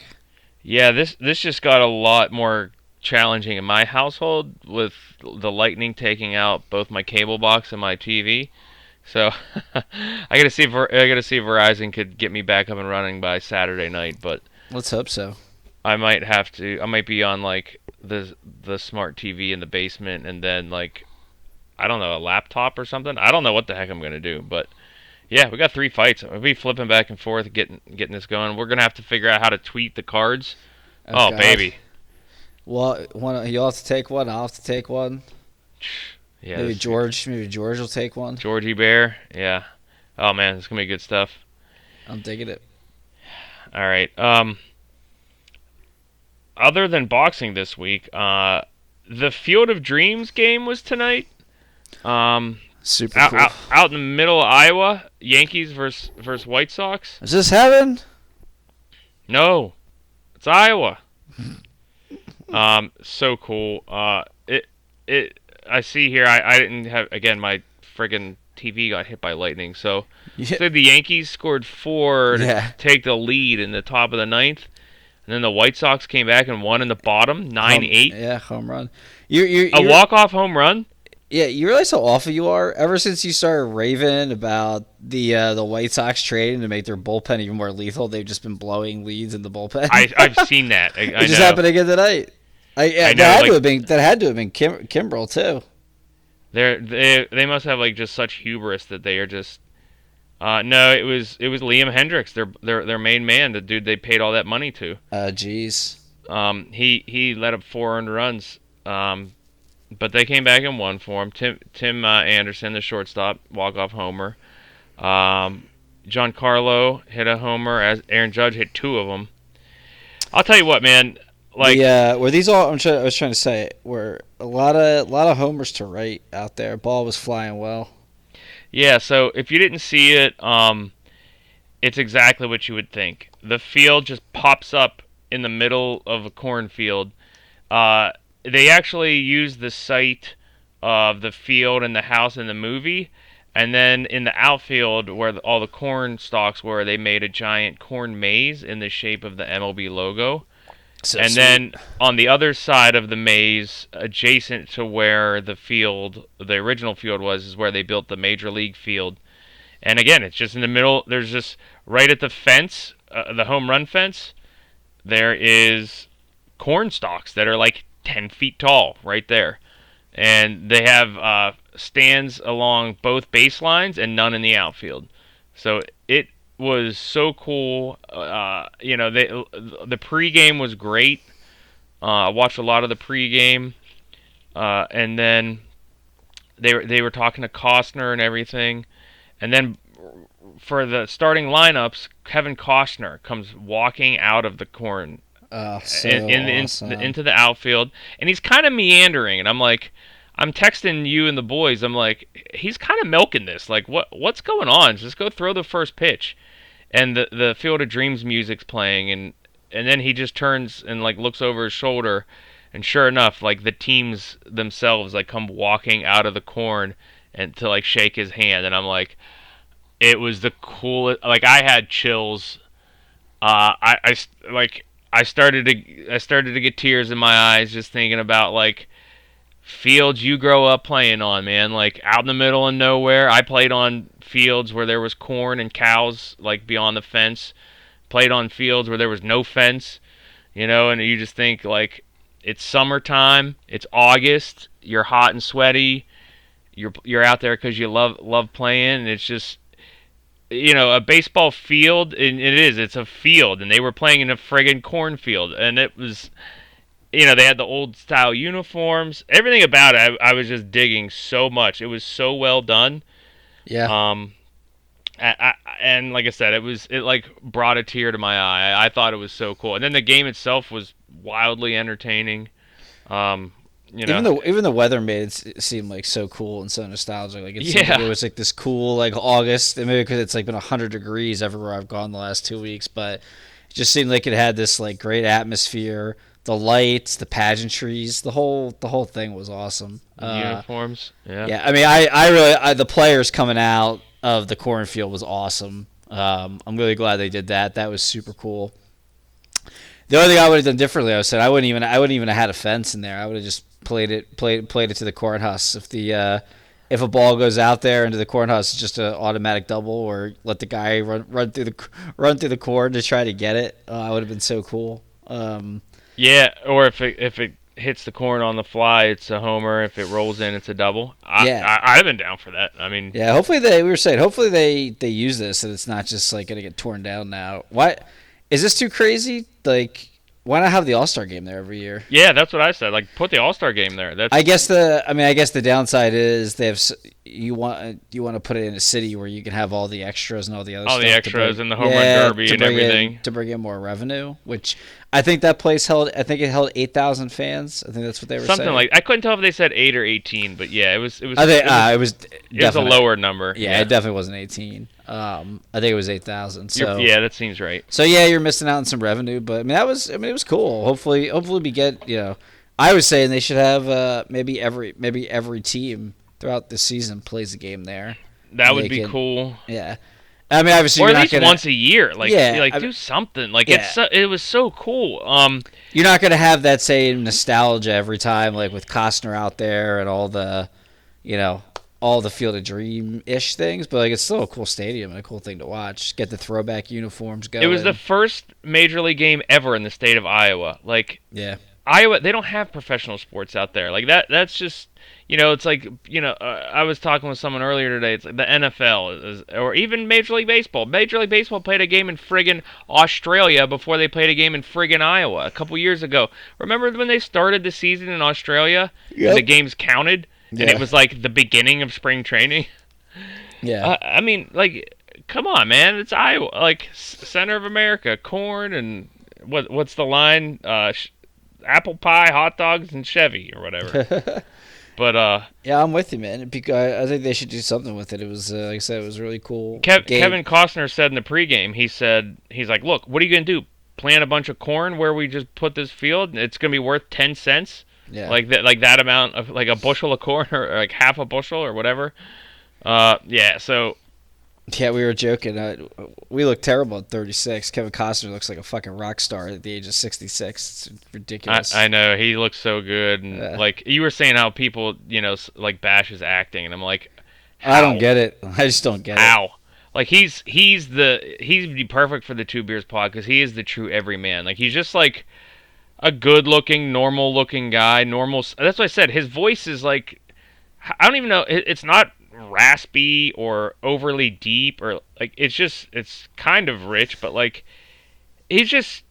Yeah, this this just got a lot more challenging in my household with the lightning taking out both my cable box and my TV. So I gotta see if I gotta see if Verizon could get me back up and running by Saturday night, but Let's hope so. I might have to. I might be on like the the smart TV in the basement, and then like I don't know a laptop or something. I don't know what the heck I'm gonna do, but yeah, we got three fights. We'll be flipping back and forth, getting getting this going. We're gonna have to figure out how to tweet the cards. Oh, God. baby, Well, one you'll have to take one. I'll have to take one. yeah. maybe George. Maybe George will take one. Georgie Bear, yeah. Oh man, it's gonna be good stuff. I'm digging it. All right. Um. Other than boxing this week, uh, the Field of Dreams game was tonight. Um. Super out, cool. out, out in the middle of Iowa, Yankees versus versus White Sox. Is this heaven? No, it's Iowa. um, so cool. Uh, it it I see here. I I didn't have again. My friggin' TV got hit by lightning. So Yeah. so the Yankees scored four to Yeah. take the lead in the top of the ninth, and then the White Sox came back and won in the bottom nine Home- eight. Yeah, home run. You you A walk off home run. Yeah, you realize how awful you are. Ever since you started raving about the uh, the White Sox trading to make their bullpen even more lethal, they've just been blowing leads in the bullpen. I I've seen that. I, I it just know. happened again tonight. I, yeah, I that had like- to have been that had to have been Kim, Kimbrel too. They're, they they must have like just such hubris that they are just. Uh, no, it was it was Liam Hendriks, their their their main man, the dude they paid all that money to. Uh, jeez. Um, he he let up four earned runs. Um, but they came back and won for him. Tim Tim uh, Anderson, the shortstop, walk off homer. Um, Giancarlo hit a homer as Aaron Judge hit two of them. I'll tell you what, man. Like the, uh, were these all? I'm I was trying to say were a lot of a lot of homers to right out there. Ball was flying well. Yeah, so if you didn't see it, um, it's exactly what you would think. The field just pops up in the middle of a cornfield. Uh, they actually use the site of the field and the house in the movie, and then in the outfield where the, all the corn stalks were, they made a giant corn maze in the shape of the MLB logo. So and sweet. then on the other side of the maze, adjacent to where the field, the original field was, is where they built the major league field. And again, it's just in the middle. There's just right at the fence, uh, the home run fence. There is corn stalks that are like 10 feet tall right there, and they have uh, stands along both baselines and none in the outfield. So it was so cool. Uh, you know, they, the pregame was great. Uh, I watched a lot of the pregame, uh, and then they were they were talking to Costner and everything, and then for the starting lineups, Kevin Costner comes walking out of the corn oh, so in, in, in- into the outfield, and he's kind of meandering, and I'm like, I'm texting you and the boys. I'm like, he's kind of milking this. Like, what what's going on? Just go throw the first pitch, and the the Field of Dreams music's playing, and and then he just turns and like looks over his shoulder, and sure enough, like the teams themselves like come walking out of the corn and to like shake his hand, and I'm like, it was the coolest. Like I had chills. Uh, I, I like I started to I started to get tears in my eyes just thinking about like fields you grow up playing on, man. Like out in the middle of nowhere. I played on fields where there was corn and cows like beyond the fence. Played on fields where there was no fence, you know, and you just think like it's summertime, it's August, you're hot and sweaty. You're you're out there cuz you love love playing and it's just you know, a baseball field, and it is, it's a field, and they were playing in a friggin' cornfield, and it was, you know, they had the old style uniforms, everything about it, I, I was just digging so much. It was so well done. yeah. Um, I, I, and like I said, it was, it like brought a tear to my eye. I, I thought it was so cool. And then the game itself was wildly entertaining. Um, you know, even the even the weather made it seem like so cool and so nostalgic. Like it Yeah. like it was like this cool like August, and maybe because it's like been hundred degrees everywhere I've gone the last two weeks, but it just seemed like it had this like great atmosphere. The lights, the pageantries, the whole the whole thing was awesome. Uh, uniforms. Yeah. yeah, I mean, I I really I, the players coming out of the cornfield was awesome. Um, I'm really glad they did that. That was super cool. The only thing I would have done differently, I said I wouldn't even I wouldn't even have had a fence in there. I would have just played it played played it to the cornhusk. If the uh, if a ball goes out there into the cornhusk, it's just an automatic double, or let the guy run run through the run through the corn to try to get it. Uh, I would have been so cool. Um, Yeah, or if it if it hits the corn on the fly, it's a homer. If it rolls in, it's a double. I, Yeah. I, I'd have been down for that. I mean, Yeah, hopefully they we were saying hopefully they they use this and it's not just like gonna get torn down now. Why is this too crazy? Like why not have the All Star game there every year? yeah, that's what I said. Like, put the All Star game there. That's I guess the I mean I guess the downside is they have you want you want to put it in a city where you can have all the extras and all the other All the extras bring- and the home run derby and bring in- everything. to bring in more revenue. Which I think that place held I think it held eight thousand fans. I think that's what they were something saying. like I couldn't tell if they said eight or eighteen, but yeah, it was it was I think it was, uh, it was it was a lower number. Yeah, it definitely wasn't eighteen. Um, I think it was eight thousand. You're- So yeah, that seems right. So yeah, you're missing out on some revenue, but I mean that was I mean it was cool. Hopefully, hopefully we get you know. I was saying they should have uh, maybe every maybe every team throughout the season plays a game there. That would be can- cool. Yeah, I mean obviously or at least gonna once a year. Like, Yeah, like I- do something. Like Yeah. it's so, it was so cool. Um, you're not gonna have that same nostalgia every time like with Costner out there and all the you know all the Field of Dream ish things, but like it's still a cool stadium and a cool thing to watch. Get the throwback uniforms going. it was the first major league game ever in the state of Iowa. Like yeah. Iowa, they don't have professional sports out there. Like that. That's just you know, it's like you know. Uh, I was talking with someone earlier today. It's like the NFL is, or even Major League Baseball. Major League Baseball played a game in friggin' Australia before they played a game in friggin' Iowa a couple years ago. Remember when they started the season in Australia? Yep. And the games counted, and it was like the beginning of spring training. Yeah. Uh, I mean, like, come on, man! It's Iowa, like center of America, corn and what? What's the line? Uh, sh- apple pie, hot dogs, and Chevy or whatever. But uh, Yeah, I'm with you, man. Because I think they should do something with it. It was, uh, like I said, it was really cool. Kev-. Kevin Costner said in the pregame, he said he's like, look, what are you gonna do? Plant a bunch of corn where we just put this field? It's gonna be worth ten cents, yeah. like that, like that amount of like a bushel of corn or, like half a bushel or whatever. Uh, yeah. So Yeah, we were joking. Uh, we look terrible at 36. Kevin Costner looks like a fucking rock star at the age of 66. It's ridiculous. I know he looks so good, and Yeah. like you were saying, how people you know like bash his acting, and I'm like, I don't get it. I just don't get it. How? Like he's he's the he's be perfect for the two beers pod because he is the true everyman. Like he's just like a good looking, normal looking guy. Normal. That's what I said. His voice is like I don't even know. It's not raspy or overly deep or like it's just it's kind of rich, but like he's just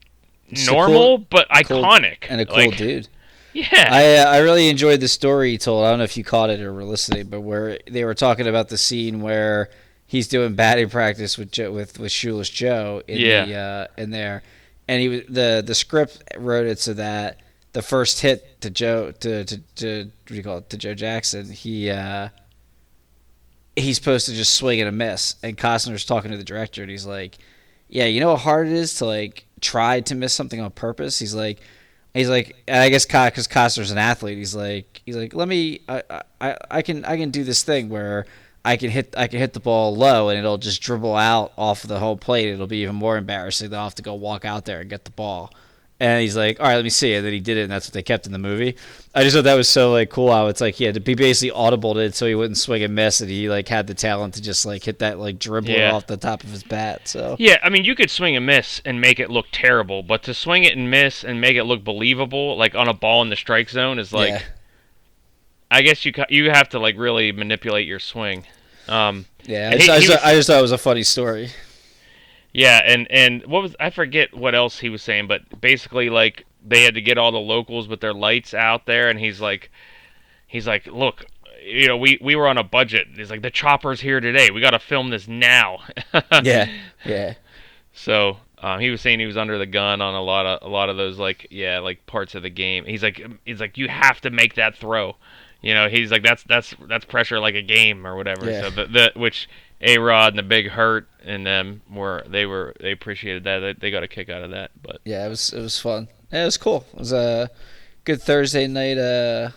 a normal cool- but cool- iconic And a cool Like, dude. Yeah. I uh, I really enjoyed the story he told. I don't know if you caught it or were listening, but where they were talking about the scene where he's doing batting practice with Joe, with with Shoeless Joe in Yeah. the uh, in there, and he was the the script wrote it so that the first hit to Joe to to, to what do you call it to Joe Jackson he. Uh, He's supposed to just swing and a miss, and Costner's talking to the director, and he's like, "Yeah, you know how hard it is to like try to miss something on purpose." He's like, He's like, I guess because Costner's an athlete, he's like, he's like, let me, I, I, I can, I can do this thing where I can hit, I can hit the ball low and it'll just dribble out off the whole plate. It'll be even more embarrassing. They'll have to go walk out there and get the ball. And he's like, all right, let me see. And then he did it, and that's what they kept in the movie. I just thought that was so like cool. How it's like he had to be basically audibled it so he wouldn't swing and miss, and he like had the talent to just like hit that like dribble Yeah. off the top of his bat. So Yeah, I mean, you could swing and miss and make it look terrible, but to swing it and miss and make it look believable, like on a ball in the strike zone, is like, yeah. I guess you you have to like really manipulate your swing. Um, Yeah, I just, he- I, just, was- I just thought it was a funny story. Yeah, and and what was I forget what else he was saying, but basically like they had to get all the locals with their lights out there, and he's like, he's like, look. You know, we, we were on a budget. He's like, the chopper's here today. We got to film this now. Yeah, yeah. So um, he was saying he was under the gun on a lot of a lot of those like yeah like parts of the game. He's like he's like you have to make that throw. You know he's like that's that's that's pressure like a game or whatever. Yeah. So the, the which A-Rod and the Big Hurt and them were they were they appreciated that they, they got a kick out of that. But Yeah, it was it was fun. Yeah, it was cool. It was a good Thursday night uh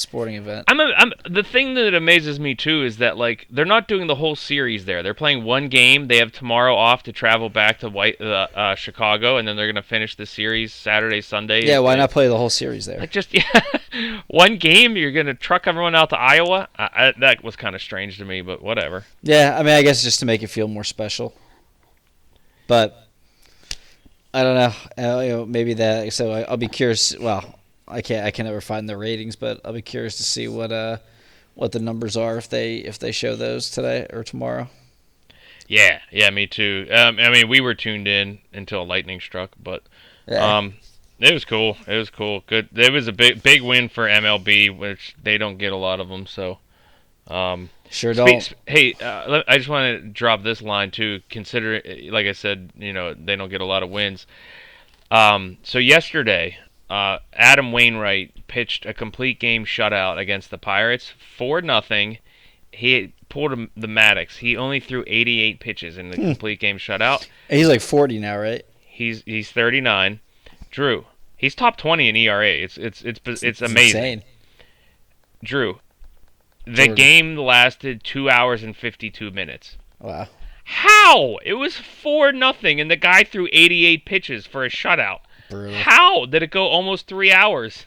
sporting event. I'm, a, I'm the thing that amazes me too is that like they're not doing the whole series there. They're playing one game. They have tomorrow off to travel back to White uh, uh, Chicago, and then they're gonna finish the series Saturday Sunday. Yeah, why not play the whole series there? Like just yeah, one game. You're gonna truck everyone out to Iowa. I, I, that was kind of strange to me, but whatever. Yeah, I mean, I guess just to make it feel more special. But I don't know. Uh, you know, maybe that. So I, I'll be curious. Well, I can't. I can never find the ratings, but I'll be curious to see what uh what the numbers are if they if they show those today or tomorrow. Yeah, yeah, me too. Um, I mean, we were tuned in until lightning struck, but Yeah. um, it was cool. It was cool. Good. It was a big big win for MLB, which they don't get a lot of them. So. Um, sure don't. hey, uh, I just want to drop this line too. Consider, like I said, you know they don't get a lot of wins. Um, so yesterday, uh, Adam Wainwright pitched a complete game shutout against the Pirates, four nothing. He pulled the Maddux. He only threw 88 pitches in the Hmm. complete game shutout. He's like forty now, right? He's he's 39. Drew, he's top 20 in ERA. It's it's it's it's, amazing. insane. Drew, the Jordan. game lasted two hours and 52 minutes. Wow. How? It was four nothing, and the guy threw 88 pitches for a shutout. Brutal. How did it go almost three hours?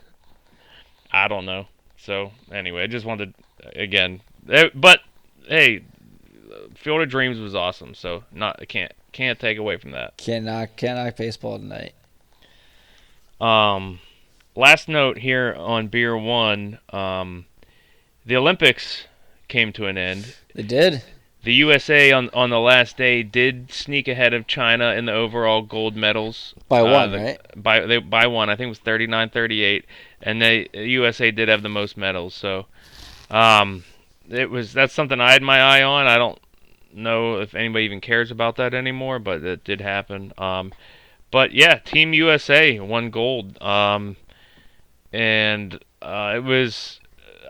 I don't know. So anyway, I just wanted again, eh, but hey, Field of Dreams was awesome. So not I can't can't take away from that. Can't knock can't baseball tonight. Um, last note here on Beer One. Um, the Olympics came to an end. They did. The USA on on the last day did sneak ahead of China in the overall gold medals By Uh, one, the- right? By they by one, I think it was 39-38, and they USA did have the most medals. So, um, it was that's something I had my eye on. I don't know if anybody even cares about that anymore, but it did happen. Um, but yeah, Team USA won gold. Um, and uh, it was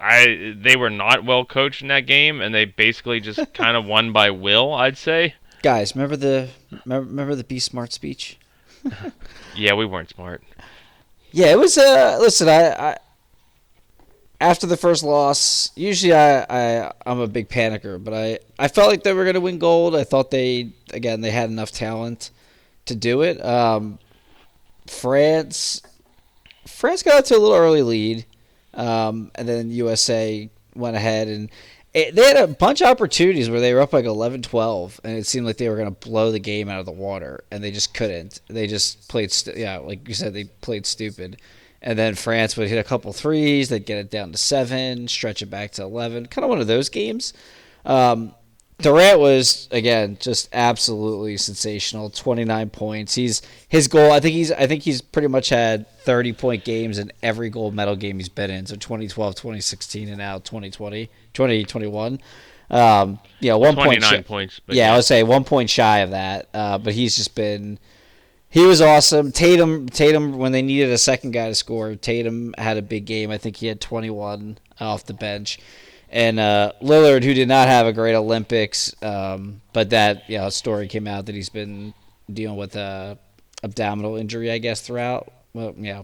I they were not well coached in that game, and they basically just kind of won by will. I'd say. Guys, remember the remember, the be smart speech? Yeah, we weren't smart. Yeah, it was. Uh, listen, I, I after the first loss, usually I, I I'm a big panicker, but I I felt like they were going to win gold. I thought they again they had enough talent to do it. Um, France France got out to a little early lead, um, and then USA went ahead and. It, they had a bunch of opportunities where they were up like 11-12 and it seemed like they were going to blow the game out of the water and they just couldn't they just played yeah like you said they played stupid and then France would hit a couple threes. They'd get it down to seven, stretch it back to 11. Kind of one of those games. Um, Durant was again just absolutely sensational. 29 points. He's his goal. I think he's. I think he's pretty much had 30 point games in every gold medal game he's been in. So 2012, 2016, and now 2020, 2021. Um, yeah, one point. 29 shy- points. But yeah, I would say one point shy of that. Uh, but he's just been he was awesome. Tatum, Tatum, when they needed a second guy to score, Tatum had a big game. I think he had 21 off the bench. And uh, Lillard, who did not have a great Olympics, um, but that you know, story came out that he's been dealing with a abdominal injury, I guess, throughout. Well, yeah,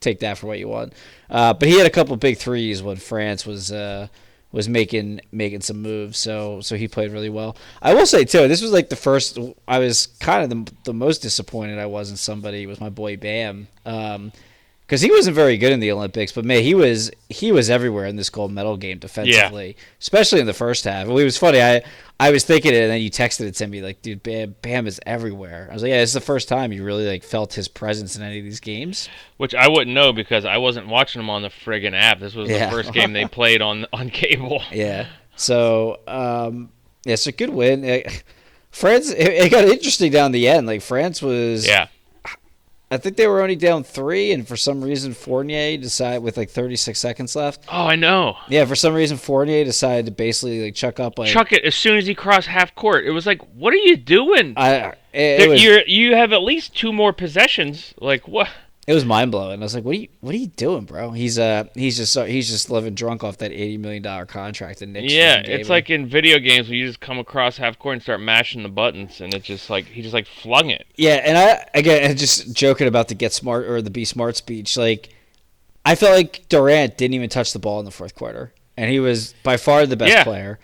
take that for what you want. Uh, but he had a couple big threes when France was uh, was making making some moves. So so he played really well. I will say too, this was like the first. I was kind of the, the most disappointed I was in somebody was my boy Bam. Um, because he wasn't very good in the Olympics, but man, he was he was everywhere in this gold medal game defensively, especially in the first half. It was funny. I I was thinking it, and then you texted it to me like, "Dude, Bam, Bam is everywhere." I was like, "Yeah, this is the first time you really like felt his presence in any of these games." which I wouldn't know because I wasn't watching them on the friggin' app. This was Yeah. the first game they played on on cable. Yeah. So, um, yeah, it's a good win. France, it, it got interesting down the end. Like France was, Yeah. I think they were only down three, and for some reason Fournier decided with like 36 seconds left. Oh, I know. Yeah, for some reason Fournier decided to basically like chuck up like Chuck it as soon as he crossed half court. It was like, what are you doing? I. It, it was you're, you have at least two more possessions. Like what? It was mind blowing. I was like, "What are you What are you doing, bro?" He's uh he's just he's just living drunk off that 80 million dollar contract. And Knicks yeah, it's him. like in video games when you just come across half court and start mashing the buttons, and it's just like he just like flung it. Yeah, and I again just joking about the get smart or the be smart speech. Like, I felt like Durant didn't even touch the ball in the fourth quarter, and he was by far the best Yeah. player.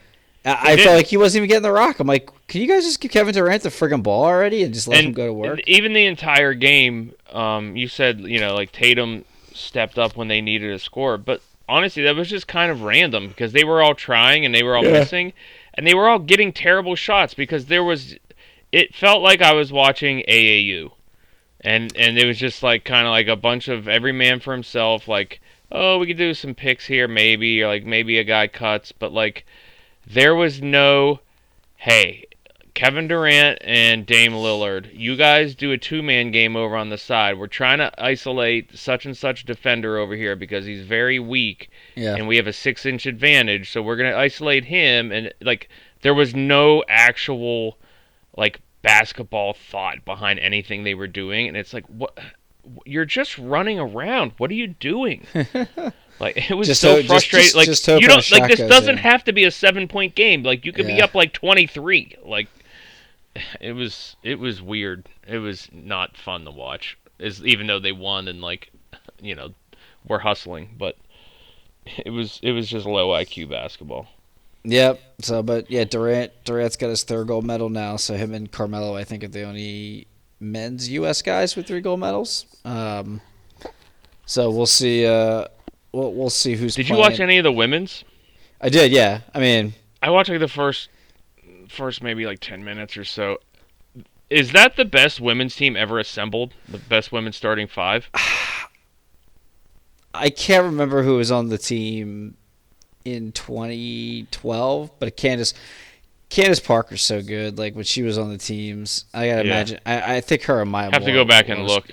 I, I didn't. felt like he wasn't even getting the rock. I'm like, can you guys just give Kevin Durant the friggin' ball already and just let him go to work? even the entire game, um, you said you know like Tatum stepped up when they needed a score, but honestly, that was just kind of random because they were all trying and they were all Yeah. missing, and they were all getting terrible shots because there was. It felt like I was watching AAU, and and it was just like kind of like a bunch of every man for himself. Like, oh, we could do some picks here, maybe, or like maybe a guy cuts, but like there was no, hey, Kevin Durant and Dame Lillard, you guys do a two man game over on the side. We're trying to isolate such and such defender over here because he's very weak yeah, and we have a six inch advantage, so we're gonna isolate him and like there was no actual like basketball thought behind anything they were doing and it's like what you're just running around. What are you doing? Like it was Just so hope- frustrating. just- like just you don't like this doesn't in. have to be a seven point game. Like you could be up like twenty three. Like it was it was weird. It was not fun to watch. Is even though they won and like you know were hustling, but it was it was just low IQ basketball. Yep. So, but yeah, Durant Durant's got his third gold medal now. So him and Carmelo, I think, are the only men's U.S. guys with three gold medals. Um, so we'll see. Uh, we'll we'll see who's. Did you watch any of the women's? I did. Yeah. I mean, I watched like the first first maybe like ten minutes or so. Is that the best women's team ever assembled? The best women's starting five? I can't remember who was on the team in 2012, but Candace Candace Parker's so good. Like when she was on the teams, I gotta Yeah. imagine. I, I think her and Maya Have to go back and look.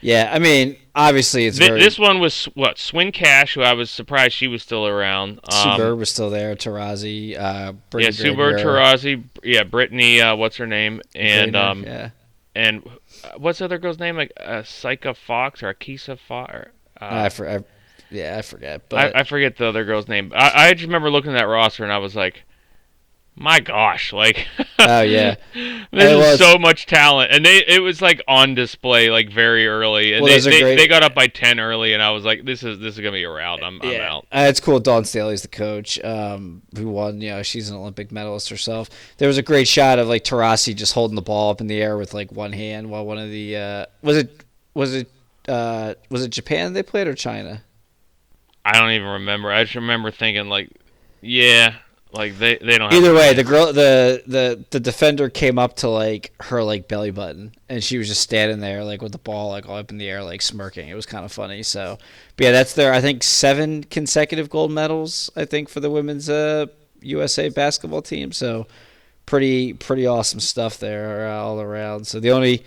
Yeah, I mean, obviously it's Th- very. this one was what Swin Cash, who I was surprised she was still around. Um, Bird was still there. Taurasi, uh, yeah, Bird, Taurasi, yeah, Brittany, uh, what's her name, and um, yeah, and uh, what's the other girl's name? Like uh, Psycha Fox or Akisa Fox? Or, uh, I, for, I, Yeah, I forget. But I, I forget the other girl's name. I, I just remember looking at that roster and I was like, my gosh, like Oh, yeah. there's was- so much talent, and they it was like on display like very early, and Well, they, they, great- they got up by ten early, and I was like, this is this is gonna be a rout. I'm, I'm yeah, out. Uh, it's cool. Dawn Staley's the coach, um, who won. You know, she's an Olympic medalist herself. There was a great shot of like Taurasi just holding the ball up in the air with like one hand, while one of the uh, was it was it uh, was it Japan they played or China? I don't even remember. I just remember thinking like, yeah, like they they don't. Have Either way, the girl, the the the defender came up to like her like belly button, and she was just standing there like with the ball like all up in the air, like smirking. It was kind of funny. So, but yeah, that's their I think seven consecutive gold medals. I think for the women's uh, USA basketball team. So, pretty pretty awesome stuff there uh, all around. So the only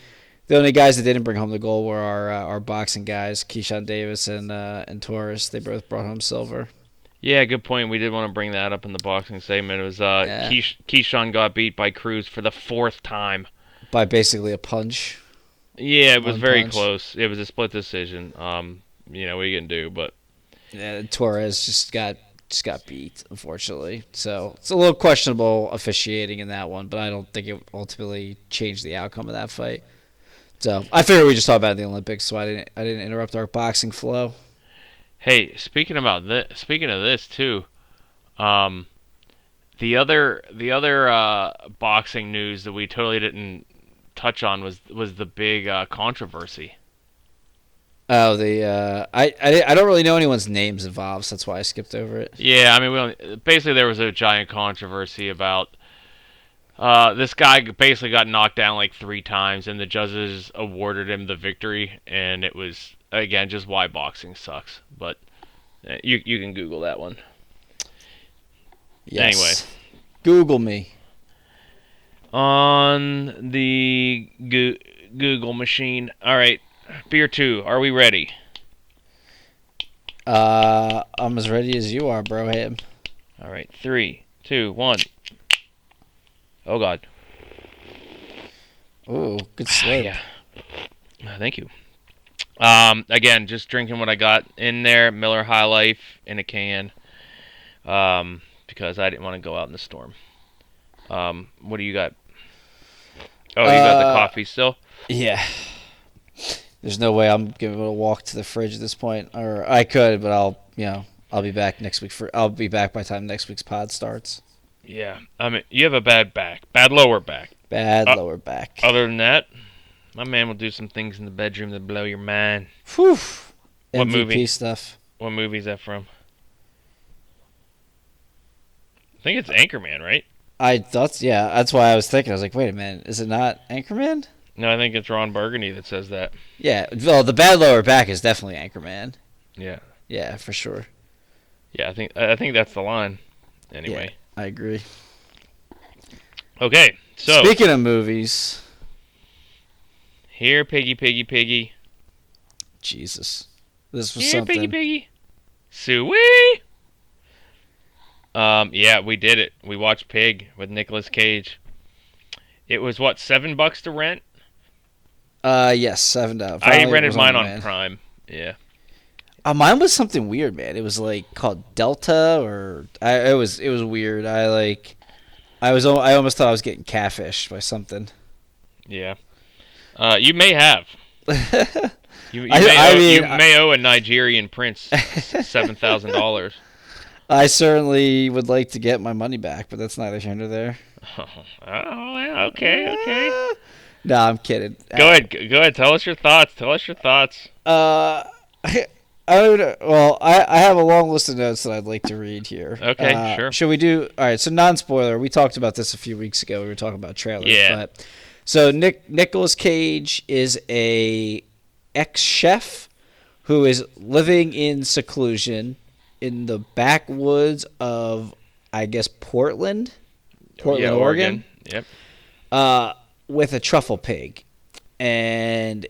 the only guys that didn't bring home the gold were our uh, our boxing guys, Keyshawn Davis and uh, and Torres. They both brought home silver. Yeah, good point. We did want to bring that up in the boxing segment. It was uh, Yeah. Keish- Keyshawn got beat by Cruz for the fourth time. By basically a punch. Yeah, it was One very punch. close. It was a split decision. Um, you know, we you do? But Yeah, Torres just got just got beat, unfortunately. So it's a little questionable officiating in that one, but I don't think it ultimately changed the outcome of that fight. So I figured we just talked about the Olympics, so I didn't I didn't interrupt our boxing flow. Hey, speaking about this, speaking of this too, um, the other the other uh, boxing news that we totally didn't touch on was was the big uh, controversy. Oh, the uh, I, I I don't really know anyone's names involved, so that's why I skipped over it. Yeah, I mean, we only, basically there was a giant controversy about uh, this guy basically got knocked down like three times, and the judges awarded him the victory, and it was again just why boxing sucks. But uh, you you can Google that one. Yes. Anyway. Google me. on the Goo- Google machine. All right, beer two. Are we ready? Uh, I'm as ready as you are, bro. Ham. All right, three, two, one. Oh God. Oh, good slip. Yeah. Thank you. Um, again, just drinking what I got in there. Miller High Life in a can. Um, because I didn't want to go out in the storm. Um, what do you got? Oh, you got the Uh, coffee still? Yeah. There's no way I'm giving it a walk to the fridge at this point, or I could, but I'll, you know, I'll be back next week for. I'll be back by the time next week's pod starts. Yeah. I mean, you have a bad back, bad lower back. Bad Uh, lower back. Other than that, my man will do some things in the bedroom that blow your mind. Whew. What MVP movie? stuff. What movie is that from? I think it's Anchorman, right? I thought, yeah, that's why I was thinking. I was like, wait a minute, is it not Anchorman? No, I think it's Ron Burgundy that says that. Yeah, well, the bad lower back is definitely Anchorman. Yeah. Yeah, for sure. Yeah, I think I think that's the line. Anyway. I agree. Okay. So Speaking of movies, here, piggy, piggy, piggy. Jesus, this was Here, something. piggy, piggy. Suey. Um. Yeah, we did it. We watched Pig with Nicolas Cage. It was what seven bucks to rent. Uh, yes, seven dollars. I rented mine on Prime. Yeah. Uh, mine was something weird, man. It was like called Delta, or I, it was it was weird. I like, I was I almost thought I was getting catfished by something. Yeah. Uh, you may have. You, you, I- may, I owe, mean, you I- may owe a Nigerian prince seven thousand dollars. I certainly would like to get my money back, but that's neither here nor there. Oh, okay, okay. No, I'm kidding. Go ahead, go ahead. Tell us your thoughts. Tell us your thoughts. Uh, I would. Well, I, I have a long list of notes that I'd like to read here. Okay, Uh, sure. Should we do? All right. So non spoiler. We talked about this a few weeks ago. We were talking about trailers. Yeah. But, so Nick Nicolas Cage is a ex chef who is living in seclusion in the backwoods of, I guess, Portland, Portland, yeah, Oregon Yep. uh, with a truffle pig, and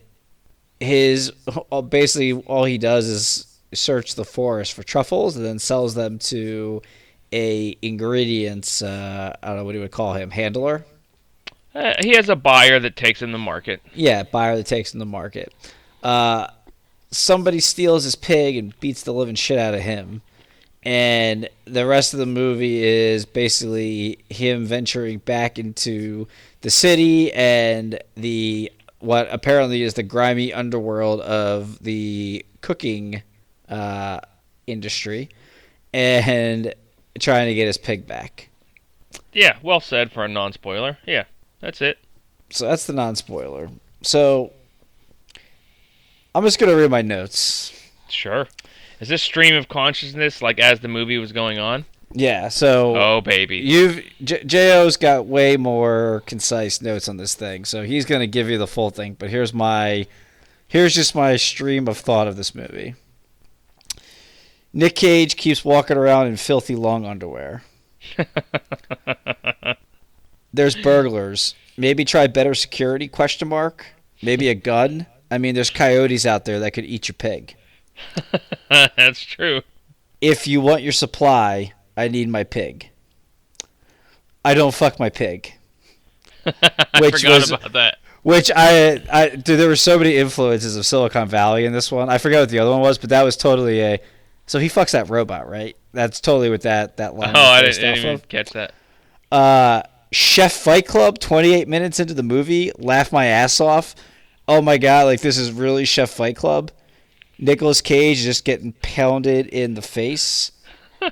his uh, basically all he does is search the forest for truffles and then sells them to a ingredients uh, I don't know what you would call him handler. Uh, he has a buyer that takes in the market. Yeah, buyer that takes in the market. Uh, somebody steals his pig and beats the living shit out of him. And the rest of the movie is basically him venturing back into the city and the what apparently is the grimy underworld of the cooking uh, industry and trying to get his pig back. Yeah, well said for a non-spoiler. Yeah, that's it. So that's the non spoiler. So I'm just gonna read my notes. Sure. Is this stream of consciousness like as the movie was going on? Yeah. So Oh baby. you've J- Jo.'s got way more concise notes on this thing, so he's gonna give you the full thing. But here's my here's just my stream of thought of this movie. Nick Cage keeps walking around in filthy long underwear. There's burglars. Maybe try better security? Question mark. Maybe a gun. I mean, there's coyotes out there that could eat your pig. that's true. If you want your supply, I need my pig. I don't fuck my pig. I Which forgot was- about that. Which I, I, dude, there were so many influences of Silicon Valley in this one. I forgot what the other one was, but that was totally a. So he fucks that robot, right? That's totally what that that line. Oh, I didn't, didn't even catch that. Uh, Chef Fight Club, 28 minutes into the movie, laugh my ass off. Oh my god, like this is really Chef Fight Club. Nicolas Cage just getting pounded in the face.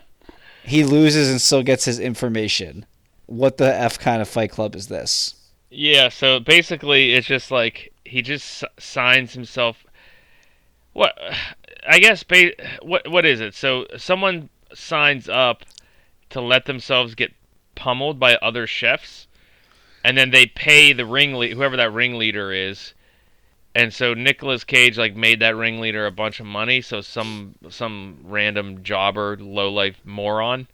he loses and still gets his information. What the f kind of Fight Club is this? Yeah, so basically it's just like he just s- signs himself what I guess ba- what what is it? So someone signs up to let themselves get pummeled by other chefs and then they pay the ringleader whoever that ringleader is. And so Nicolas Cage like made that ringleader a bunch of money, so some some random jobber, low life moron.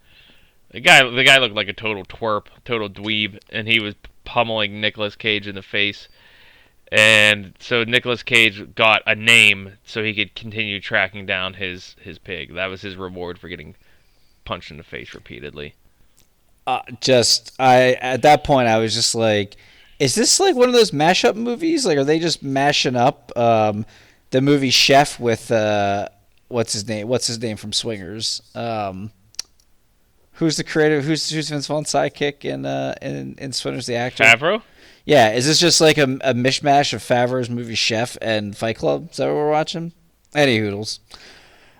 The guy the guy looked like a total twerp, total dweeb, and he was pummeling Nicolas Cage in the face. And so Nicolas Cage got a name so he could continue tracking down his his pig. That was his reward for getting punched in the face repeatedly. Uh, just I at that point I was just like, is this like one of those mashup movies? Like, are they just mashing up um, the movie Chef with uh, what's his name? What's his name from Swingers? Um, who's the creator? Who's who's Vince Vaughn's sidekick in uh, in in Swingers? The actor. Favreau? Yeah, is this just like a, a mishmash of Favreau's movie Chef and Fight Club? Is that what we're watching? Any hoodles.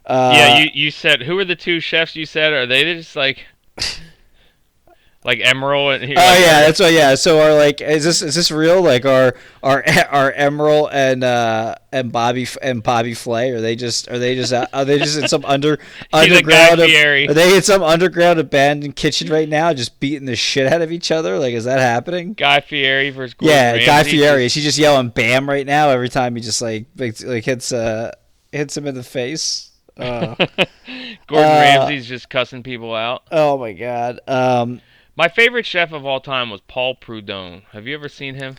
Uh, yeah, you you said who are the two chefs you said? Are they just like like Emeril and Oh yeah, that's right. Yeah, so are like, is this is this real? Like, are are are Emeril and uh and Bobby and Bobby Flay? Are they just are they just uh, are they just in some under underground? Fieri. are they in some underground abandoned kitchen right now, just beating the shit out of each other? Like, is that happening? Guy Fieri versus Gordon yeah, Guy Fieri. Is he just yelling "Bam" right now every time he just like like, like hits uh hits him in the face? Uh, Gordon Uh, Ramsay's just cussing people out. oh my god. Um, My favorite chef of all time was Paul Prudhomme. Have you ever seen him?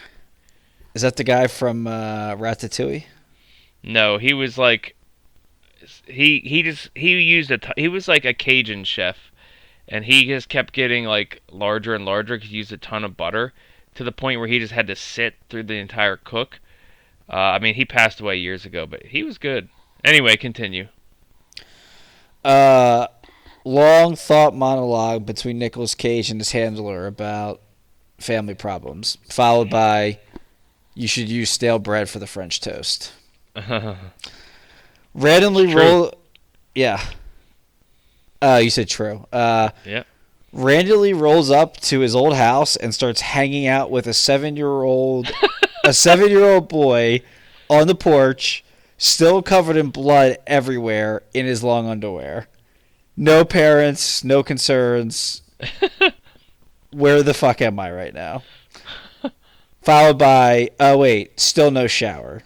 is that the guy from uh, Ratatouille? No, he was like he he just he used a t- he was like a Cajun chef, and he just kept getting like larger and larger. 'cause He used a ton of butter to the point where he just had to sit through the entire cook. Uh, I mean, he passed away years ago, but he was good. Anyway, continue. uh, long thought monologue between Nicolas Cage and his handler about family problems, followed by you should use stale bread for the French toast. Randomly True. roll, yeah. Uh, you said true. Uh, Yeah. randomly rolls up to his old house and starts hanging out with a seven-year-old, a seven-year-old boy on the porch, still covered in blood everywhere in his long underwear. No parents, no concerns. Where the fuck am I right now? Followed by, oh wait, still no shower.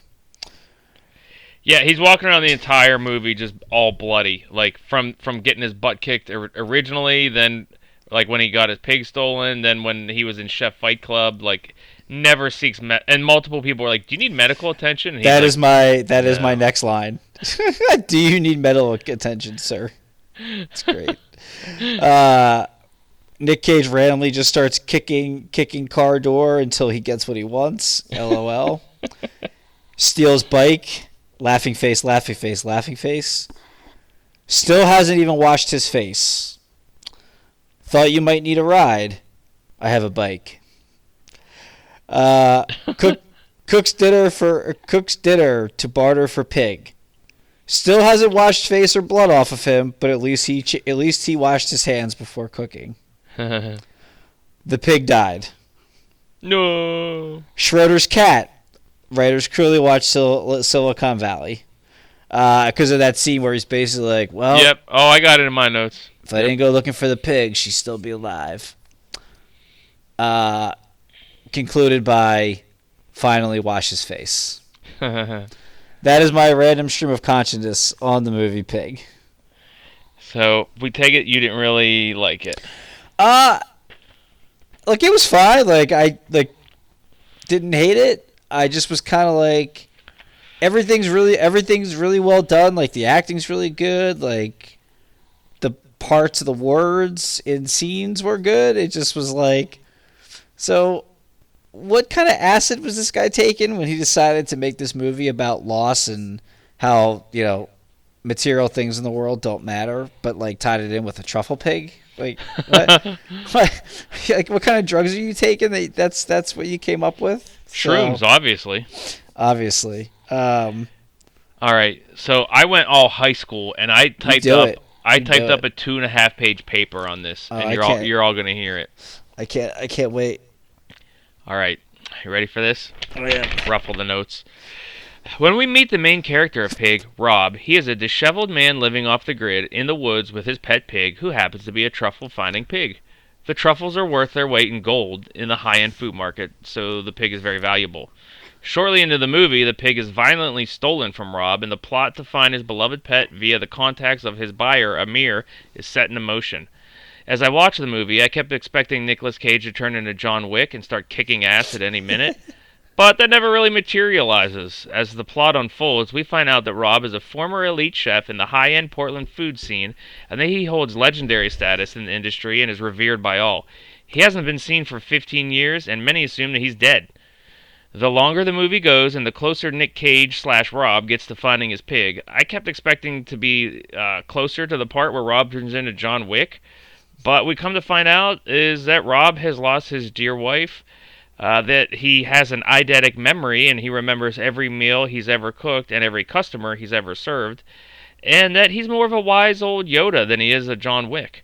Yeah, he's walking around the entire movie just all bloody, like from from getting his butt kicked or- originally, then like when he got his pig stolen, then when he was in Chef Fight Club, like never seeks me- and multiple people were like, "Do you need medical attention?" That like, is my that is my next line. Do you need medical attention, sir? It's great. uh, Nick Cage randomly just starts kicking kicking car door until he gets what he wants. LOL. Steals bike. laughing face, laughing face, laughing face. Still hasn't even washed his face. Thought you might need a ride. I have a bike. Uh, cook, cooks dinner for cooks dinner to barter for pig. Still hasn't washed face or blood off of him, but at least he ch- at least he washed his hands before cooking. The pig died. no. Schroeder's cat. Writers clearly watched Sil- Silicon Valley because of that scene where he's basically like, "Well, Yep. Oh, I got it in my notes. if I didn't go looking for the pig, she'd still be alive." Uh, concluded by finally wash his face. That is my random stream of consciousness on the movie Pig. so we take it you didn't really like it. Uh like it was fine. Like I like didn't hate it. I just was kind of like everything's really everything's really well done. Like the acting's really good. Like the parts of the words in scenes were good. It just was like so what kind of acid was this guy taking when he decided to make this movie about loss and how, you know, material things in the world don't matter, but like tied it in with a truffle pig? Like what? what? Like what kind of drugs are you taking? That that's that's what you came up with? So, Shrooms, obviously. obviously. Um, All right. So I went all high school and I typed up it. I You typed up it. a two and a half page paper on this, Oh, and you're all you're all gonna hear it. I can't I can't wait. All right. You ready for this? Oh yeah. ruffle the notes. When we meet the main character of Pig, Rob, he is a disheveled man living off the grid in the woods with his pet pig, who happens to be a truffle finding pig. The truffles are worth their weight in gold in the high end food market, so the pig is very valuable. Shortly into the movie, the pig is violently stolen from Rob, and the plot to find his beloved pet via the contacts of his buyer, Amir, is set into motion. As I watched the movie, I kept expecting Nicolas Cage to turn into John Wick and start kicking ass at any minute. But that never really materializes. As the plot unfolds, we find out that Rob is a former elite chef in the high end Portland food scene, and that he holds legendary status in the industry and is revered by all. He hasn't been seen for 15 years, and many assume that he's dead. The longer the movie goes, and the closer Nick Cage slash Rob gets to finding his pig, I kept expecting to be uh, closer to the part where Rob turns into John Wick. But we come to find out is that Rob has lost his dear wife, uh, that he has an eidetic memory and he remembers every meal he's ever cooked and every customer he's ever served, and that he's more of a wise old Yoda than he is a John Wick.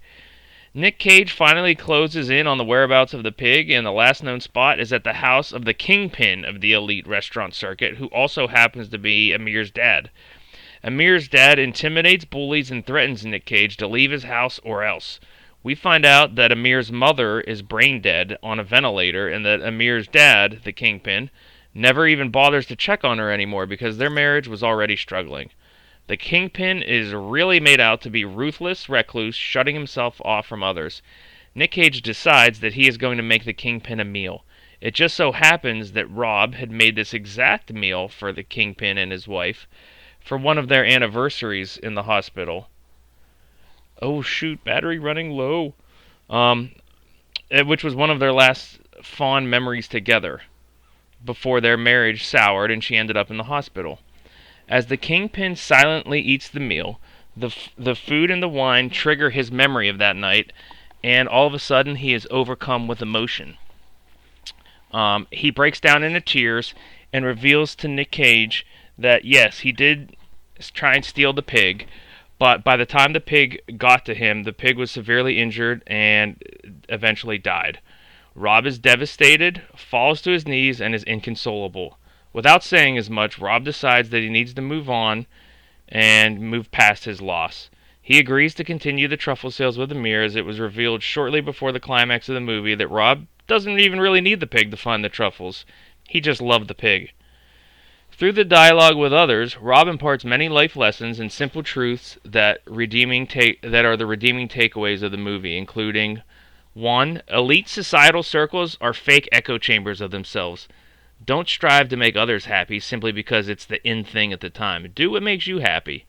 Nick Cage finally closes in on the whereabouts of the pig, and the last known spot is at the house of the kingpin of the elite restaurant circuit, who also happens to be Amir's dad. Amir's dad intimidates, bullies, and threatens Nick Cage to leave his house or else. We find out that Amir's mother is brain dead on a ventilator, and that Amir's dad, the kingpin, never even bothers to check on her anymore because their marriage was already struggling. The kingpin is really made out to be ruthless recluse, shutting himself off from others. Nick Cage decides that he is going to make the kingpin a meal. It just so happens that Rob had made this exact meal for the kingpin and his wife for one of their anniversaries in the hospital. Oh shoot, battery running low. Um, eh, which was one of their last fond memories together before their marriage soured and she ended up in the hospital. As the kingpin silently eats the meal, the f- the food and the wine trigger his memory of that night, and all of a sudden he is overcome with emotion. Um, he breaks down into tears and reveals to Nick Cage that yes, he did try and steal the pig, but by the time the pig got to him, the pig was severely injured and eventually died. Rob is devastated, falls to his knees, and is inconsolable. Without saying as much, Rob decides that he needs to move on and move past his loss. He agrees to continue the truffle sales with Amir as it was revealed shortly before the climax of the movie that Rob doesn't even really need the pig to find the truffles. He just loved the pig. Through the dialogue with others, Rob imparts many life lessons and simple truths that redeeming take that are the redeeming takeaways of the movie, including one, elite societal circles are fake echo chambers of themselves. Don't strive to make others happy simply because it's the in thing at the time. Do what makes you happy.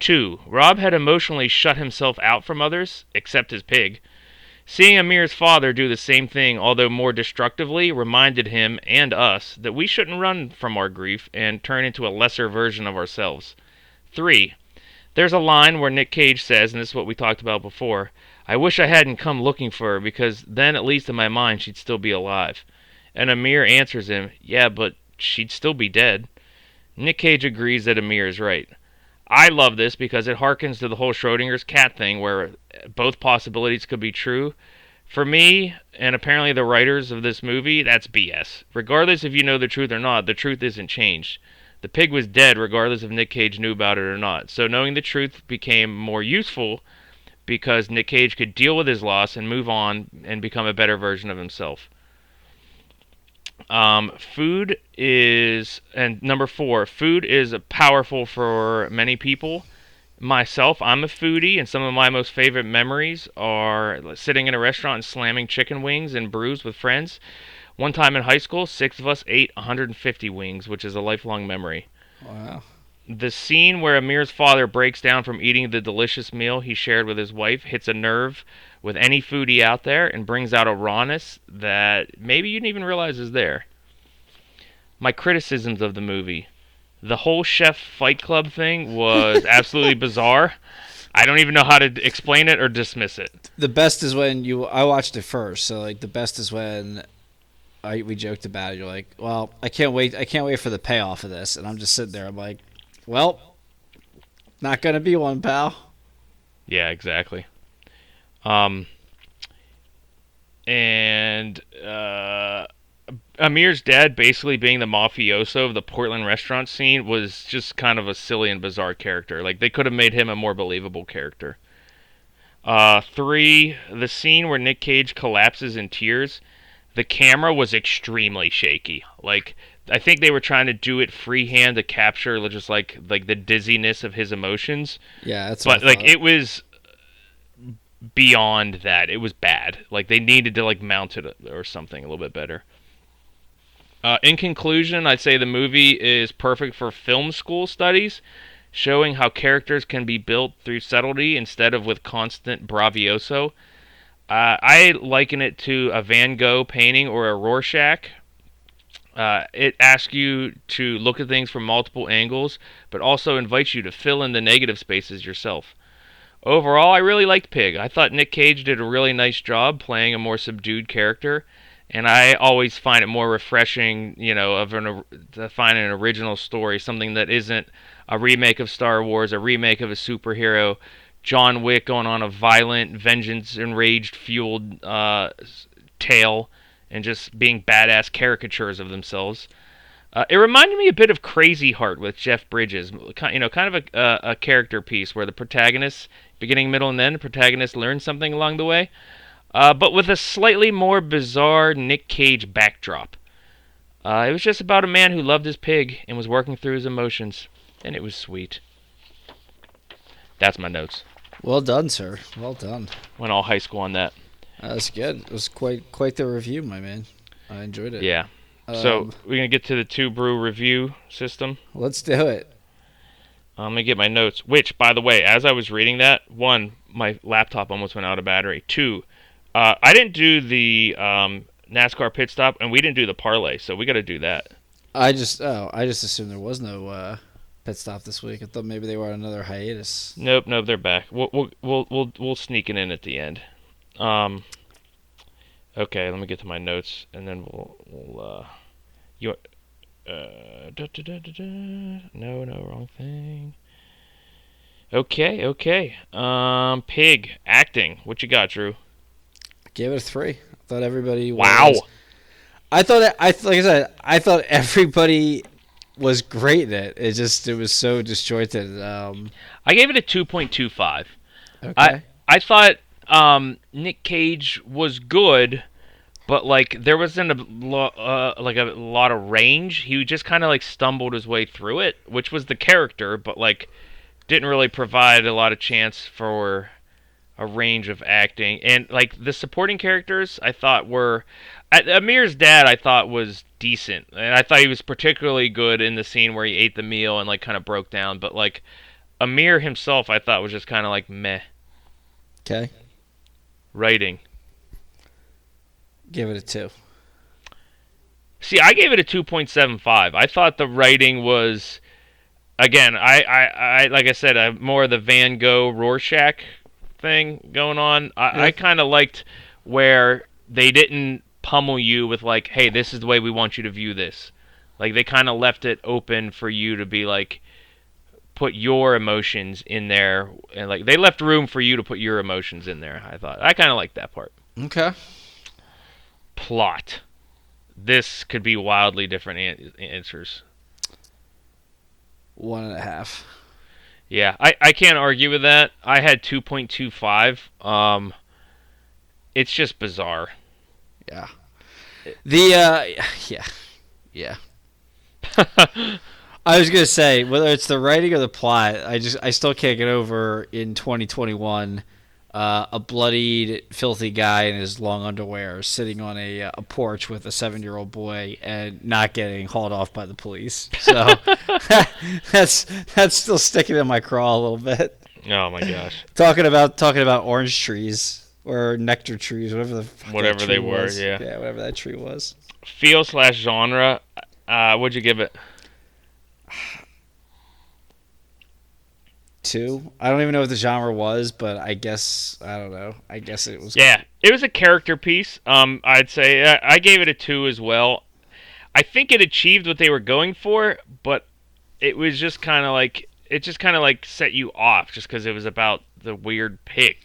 Two, Rob had emotionally shut himself out from others, except his pig. Seeing Amir's father do the same thing, although more destructively, reminded him and us that we shouldn't run from our grief and turn into a lesser version of ourselves. 3. There's a line where Nick Cage says, and this is what we talked about before I wish I hadn't come looking for her because then, at least in my mind, she'd still be alive. And Amir answers him, Yeah, but she'd still be dead. Nick Cage agrees that Amir is right. I love this because it harkens to the whole Schrodinger's cat thing where both possibilities could be true. For me, and apparently the writers of this movie, that's BS. Regardless if you know the truth or not, the truth isn't changed. The pig was dead regardless if Nick Cage knew about it or not. So knowing the truth became more useful because Nick Cage could deal with his loss and move on and become a better version of himself. Um, food is, and number four, food is powerful for many people. Myself, I'm a foodie, and some of my most favorite memories are sitting in a restaurant and slamming chicken wings and brews with friends. One time in high school, six of us ate 150 wings, which is a lifelong memory. Wow. The scene where Amir's father breaks down from eating the delicious meal he shared with his wife hits a nerve with any foodie out there and brings out a rawness that maybe you didn't even realize is there. My criticisms of the movie. The whole chef fight club thing was absolutely bizarre. I don't even know how to explain it or dismiss it. The best is when you. I watched it first, so like the best is when. I, we joked about it. You're like, well, I can't wait. I can't wait for the payoff of this, and I'm just sitting there. I'm like, well, not gonna be one, pal. Yeah, exactly. Um, and uh, Amir's dad, basically being the mafioso of the Portland restaurant scene, was just kind of a silly and bizarre character. Like they could have made him a more believable character. Uh, three, the scene where Nick Cage collapses in tears. The camera was extremely shaky. Like I think they were trying to do it freehand to capture just like like the dizziness of his emotions Yeah, that's. What but like it was beyond that. It was bad. Like they needed to like mount it or something a little bit better. Uh, in conclusion, I'd say the movie is perfect for film school studies, showing how characters can be built through subtlety instead of with constant bravioso. Uh, I liken it to a Van Gogh painting or a Rorschach. Uh, it asks you to look at things from multiple angles, but also invites you to fill in the negative spaces yourself. Overall, I really liked Pig. I thought Nick Cage did a really nice job playing a more subdued character, and I always find it more refreshing, you know, of an to find an original story, something that isn't a remake of Star Wars, a remake of a superhero, John Wick going on a violent, vengeance enraged fueled uh, tale, and just being badass caricatures of themselves. Uh, it reminded me a bit of Crazy Heart with Jeff Bridges, you know, kind of a, a, a character piece where the protagonist, beginning, middle, and end, the protagonist learns something along the way, uh, but with a slightly more bizarre Nick Cage backdrop. Uh, it was just about a man who loved his pig and was working through his emotions, and it was sweet. That's my notes. well done, sir. Well done. Went all high school on that. That was good. It was quite quite the review, my man. I enjoyed it. Yeah. so Um, we're gonna get to the two brew review system. let's do it. I'm gonna get my notes. Which, by the way, as I was reading that, one, my laptop almost went out of battery. Two, uh, I didn't do the um, NASCAR pit stop, and we didn't do the parlay, so we got to do that. I just oh, I just assumed there was no uh, pit stop this week. I thought maybe they were on another hiatus. Nope, nope, they're back. We'll we'll we'll we'll, we'll sneak it in at the end. Um. Okay, let me get to my notes, and then we'll we'll uh, you. Uh, da, da, da. No, no, wrong thing. Okay, okay. Um, pig acting. What you got, Drew? Gave it a three. I thought everybody. Wow. Was, I thought I like I said I thought everybody was great in it. It just it was so disjointed. Um, I gave it a two point two five. okay. I I thought um, Nick Cage was good, but like there wasn't a lo- uh, like a lot of range. He just kind of like stumbled his way through it, which was the character, but like didn't really provide a lot of chance for a range of acting. And like the supporting characters, I thought were Amir's dad. I thought was decent, and I thought he was particularly good in the scene where he ate the meal and like kind of broke down. But like Amir himself, I thought was just kind of like meh okay. Writing. Give it a two. See, I gave it a 2.75. I thought the writing was, again, I, I, I like I said, I more of the Van Gogh Rorschach thing going on. I, I kind of liked where they didn't pummel you with like, hey, this is the way we want you to view this. Like they kind of left it open for you to be like, put your emotions in there, and like they left room for you to put your emotions in there. I thought I kind of liked that part. Okay. Plot. This could be wildly different an- answers. One and a half. Yeah, I, I can't argue with that. I had 2.25. Um, it's just bizarre. Yeah. The uh, yeah, yeah. I was gonna say whether it's the writing or the plot, I just I still can't get over in 2021 uh, a bloodied, filthy guy in his long underwear sitting on a uh, a porch with a seven year old boy and not getting hauled off by the police. So that's that's still sticking in my craw a little bit. Oh my gosh. Talking about talking about orange trees or nectar trees, whatever the Whatever they were, was. yeah. yeah, whatever that tree was. Feel slash genre. Uh, what'd you give it? Two. I don't even know what the genre was, but I guess I don't know. I guess it was. Yeah, it was a character piece. Um, I'd say I, I gave it a two as well. I think it achieved what they were going for, but it was just kind of like it just kind of like set you off just because it was about the weird pig,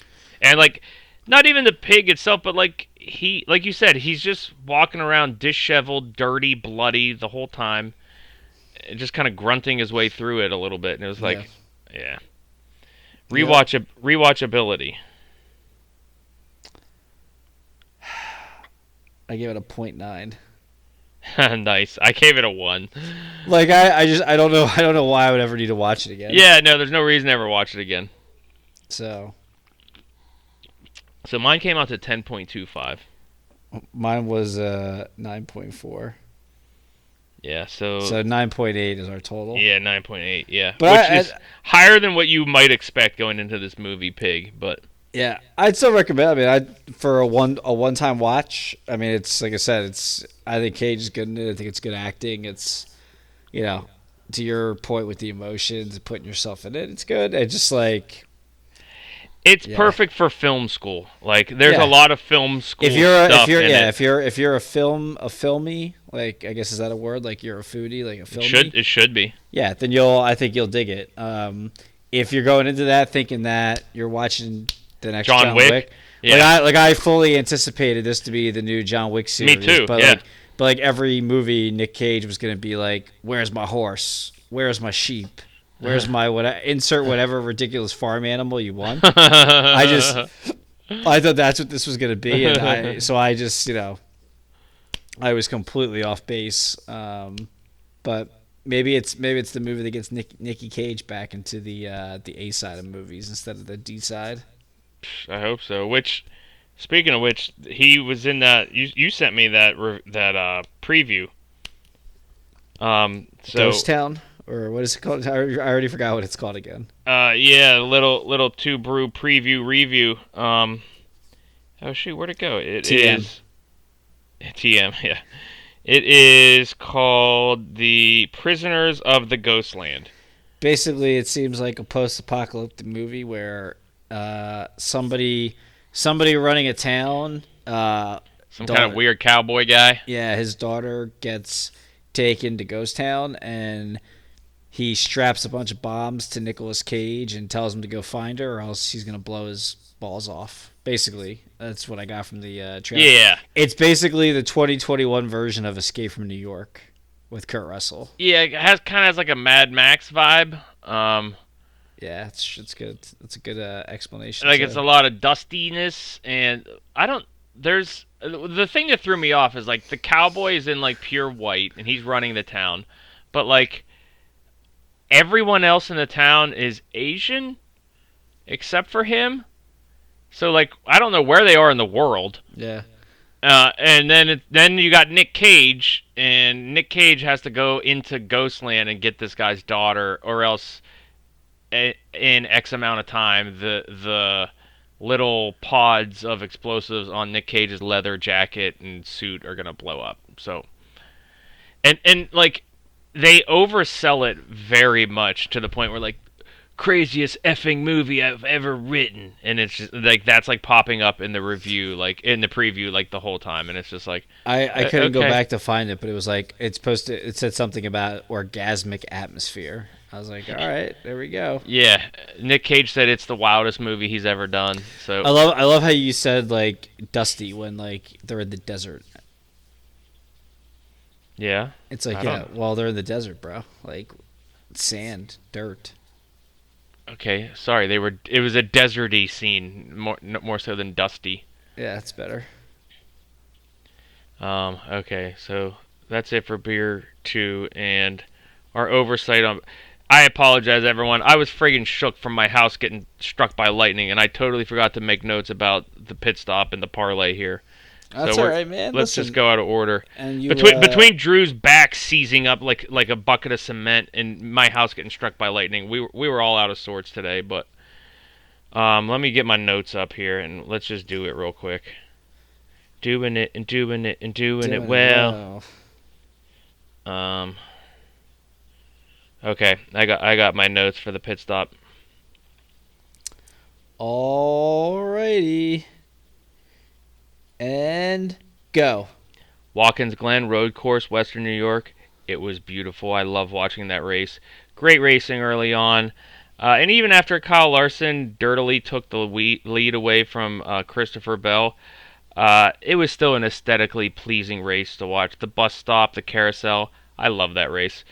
and like not even the pig itself, but like he, like you said, he's just walking around disheveled, dirty, bloody the whole time, and just kind of grunting his way through it a little bit, and it was like, yeah, rewatch rewatchability. I gave it a point nine. nice. I gave it a one. Like I, I just I don't know I don't know why I would ever need to watch it again. Yeah, no, there's no reason to ever watch it again. So So mine came out to 10.25. mine was uh nine point four. Yeah, so, So nine point eight is our total. yeah, 9.8. Yeah, But which I- is higher than what you might expect going into this movie, Pig. But Yeah, I'd still recommend. I mean, I for a one a one time watch. I mean, it's like I said, it's. I think Cage is good in it. I think it's good acting. It's, you know, to your point with the emotions and putting yourself in it. It's good. It's just like it's Yeah. perfect for film school. Like, there's Yeah. a lot of film school if you're a, stuff if you're yeah it. if you're if you're a film a filmy like I guess is that a word like you're a foodie like a It should it should be. yeah then you'll I think you'll dig it. Um, if you're going into that thinking that you're watching the next John John, Wick? Wick, Yeah. like I like I fully anticipated this to be the new John Wick series. Me too, But yeah. like but like every movie, Nick Cage was gonna be like, "Where's my horse? Where's my sheep? Where's my what? Insert whatever ridiculous farm animal you want." I just I thought that's what this was gonna be, and I so I just you know I was completely off base. Um, but maybe it's maybe it's the movie that gets Nick, Nicky Cage back into the uh, the A side of movies instead of the D side. I hope so. Which, speaking of which, he was in that. You you sent me that re- that uh, preview. Um. So Ghost Town or what is it called? I already- I already forgot what it's called again. uh yeah, little little two brew preview review. Um. Oh shoot, where'd it go? It is TM. Yeah. It is called The Prisoners of the Ghostland. Basically, it seems like a post-apocalyptic movie where uh, somebody somebody running a town. Uh, Some kind of weird cowboy guy. yeah, his daughter gets taken to Ghost Town, and he straps a bunch of bombs to Nicolas Cage and tells him to go find her, or else he's gonna blow his balls off. Basically, that's what I got from the uh, trailer. Yeah. it's basically the 2021 version of Escape from New York with Kurt Russell. Yeah, it has kind of has like a Mad Max vibe. Um, Yeah, it's it's good. It's a good uh, explanation. like it's a lot of dustiness, and I don't. There's the thing that threw me off is like the cowboy is in like pure white, and he's running the town, but like everyone else in the town is Asian, except for him. So like I don't know where they are in the world. yeah. Uh, and then it, then you got Nick Cage, and Nick Cage has to go into Ghostland and get this guy's daughter, or else, a- in X amount of time, the the little pods of explosives on Nick Cage's leather jacket and suit are gonna blow up. So, and and like they oversell it very much to the point where like craziest effing movie I've ever written, and it's just like that's like popping up in the review, like in the preview, like the whole time, and it's just like I, I Uh, couldn't go back to find it, but it was like it's supposed to. It said something about orgasmic atmosphere. I was like, all right, there we go. yeah. Nick Cage said it's the wildest movie he's ever done. So I love I love how you said like dusty when like they're in the desert. yeah, It's like I yeah, don't- well they're in the desert, bro. Like sand, dirt. Okay. Sorry, they were. It was a deserty scene more more so than dusty. Yeah, that's better. Um, okay, so that's it for beer two and our oversight on. I apologize, everyone. I was friggin' shook from my house getting struck by lightning, and I totally forgot to make notes about the pit stop and the parlay here. That's So all we're- man. Let's Listen, just go out of order. And you between uh, between Drew's back seizing up like like a bucket of cement and my house getting struck by lightning, we were, we were all out of sorts today. But um, let me get my notes up here and let's just do it real quick. Doing it and doing it and doing, doing it well. Um. Okay, I got I got my notes for the pit stop. Alrighty. And go. Watkins Glen Road Course, Western New York. It was beautiful. I love watching that race. Great racing early on. Uh, and even after Kyle Larson dirtily took the lead away from uh, Christopher Bell, uh, it was still an aesthetically pleasing race to watch. The bus stop, the carousel. I love that race.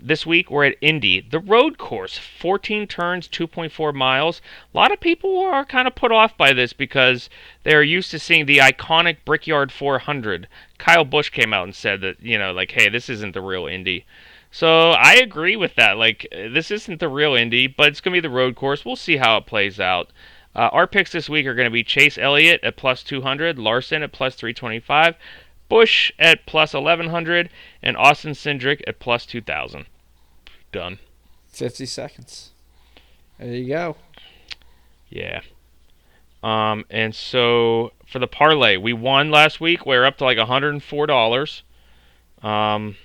This week we're at Indy, the road course, 14 turns, 2.4 miles. A lot of people are kind of put off by this because they're used to seeing the iconic Brickyard 400. Kyle Busch came out and said that, you know, like, hey, this isn't the real Indy. So I agree with that. Like, this isn't the real Indy, but it's going to be the road course. We'll see how it plays out. Uh, our picks this week are going to be Chase Elliott at plus 200, Larson at plus 325, Busch at plus 1100, and Austin Cindric at plus 2000. Done. 50 seconds. There you go. Yeah. Um, and so for the parlay, we won last week. We're up to like $104 um,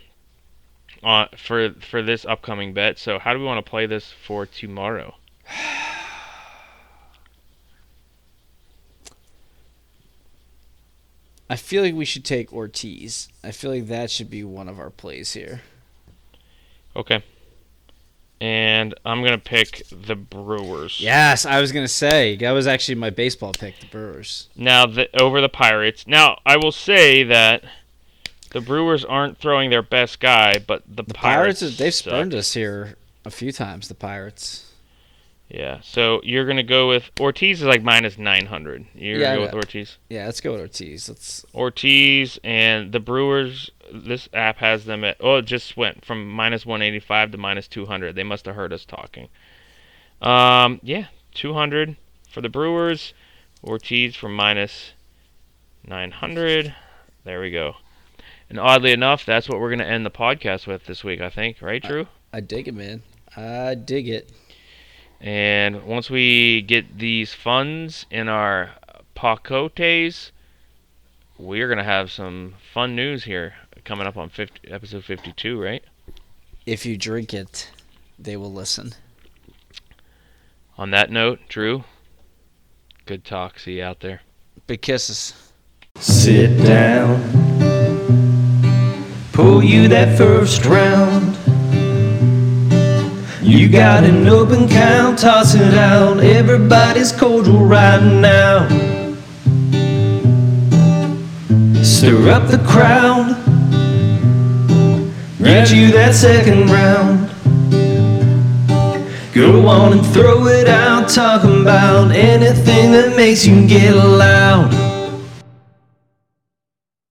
uh, for for this upcoming bet. So how do we want to play this for tomorrow? I feel like we should take Ortiz. I feel like that should be one of our plays here. Okay. And I'm going to pick the Brewers. Yes, I was gonna say that was actually my baseball pick, the Brewers. Now the, over the Pirates. Now I will say that the Brewers aren't throwing their best guy, but the, The Pirates, Pirates, they've spurned us here a few times. The Pirates. Yeah. So you're gonna go with Ortiz is like minus nine hundred. You're Yeah, gonna go with. Ortiz. Yeah, let's go with Ortiz. Let's. Ortiz and the Brewers. This app has them at. Oh, it just went from minus one eighty five to minus two hundred. They must have heard us talking. Um. Yeah. Two hundred for the Brewers. Ortiz from minus nine hundred. There we go. And oddly enough, that's what we're gonna end the podcast with this week. I think. Right, Drew? I dig it, man. I dig it. And once we get these funds in our pacotes, we're gonna have some fun news here coming up on 50, episode 52, right? If you drink it, they will listen. On that note, Drew, good talk. See you out there. Big kisses. Sit down. Pull you that first round. You got an open count, toss it out. Everybody's cordial right now. Stir up the crowd. Get you that second round. Go on and throw it out, talking about anything that makes you get loud.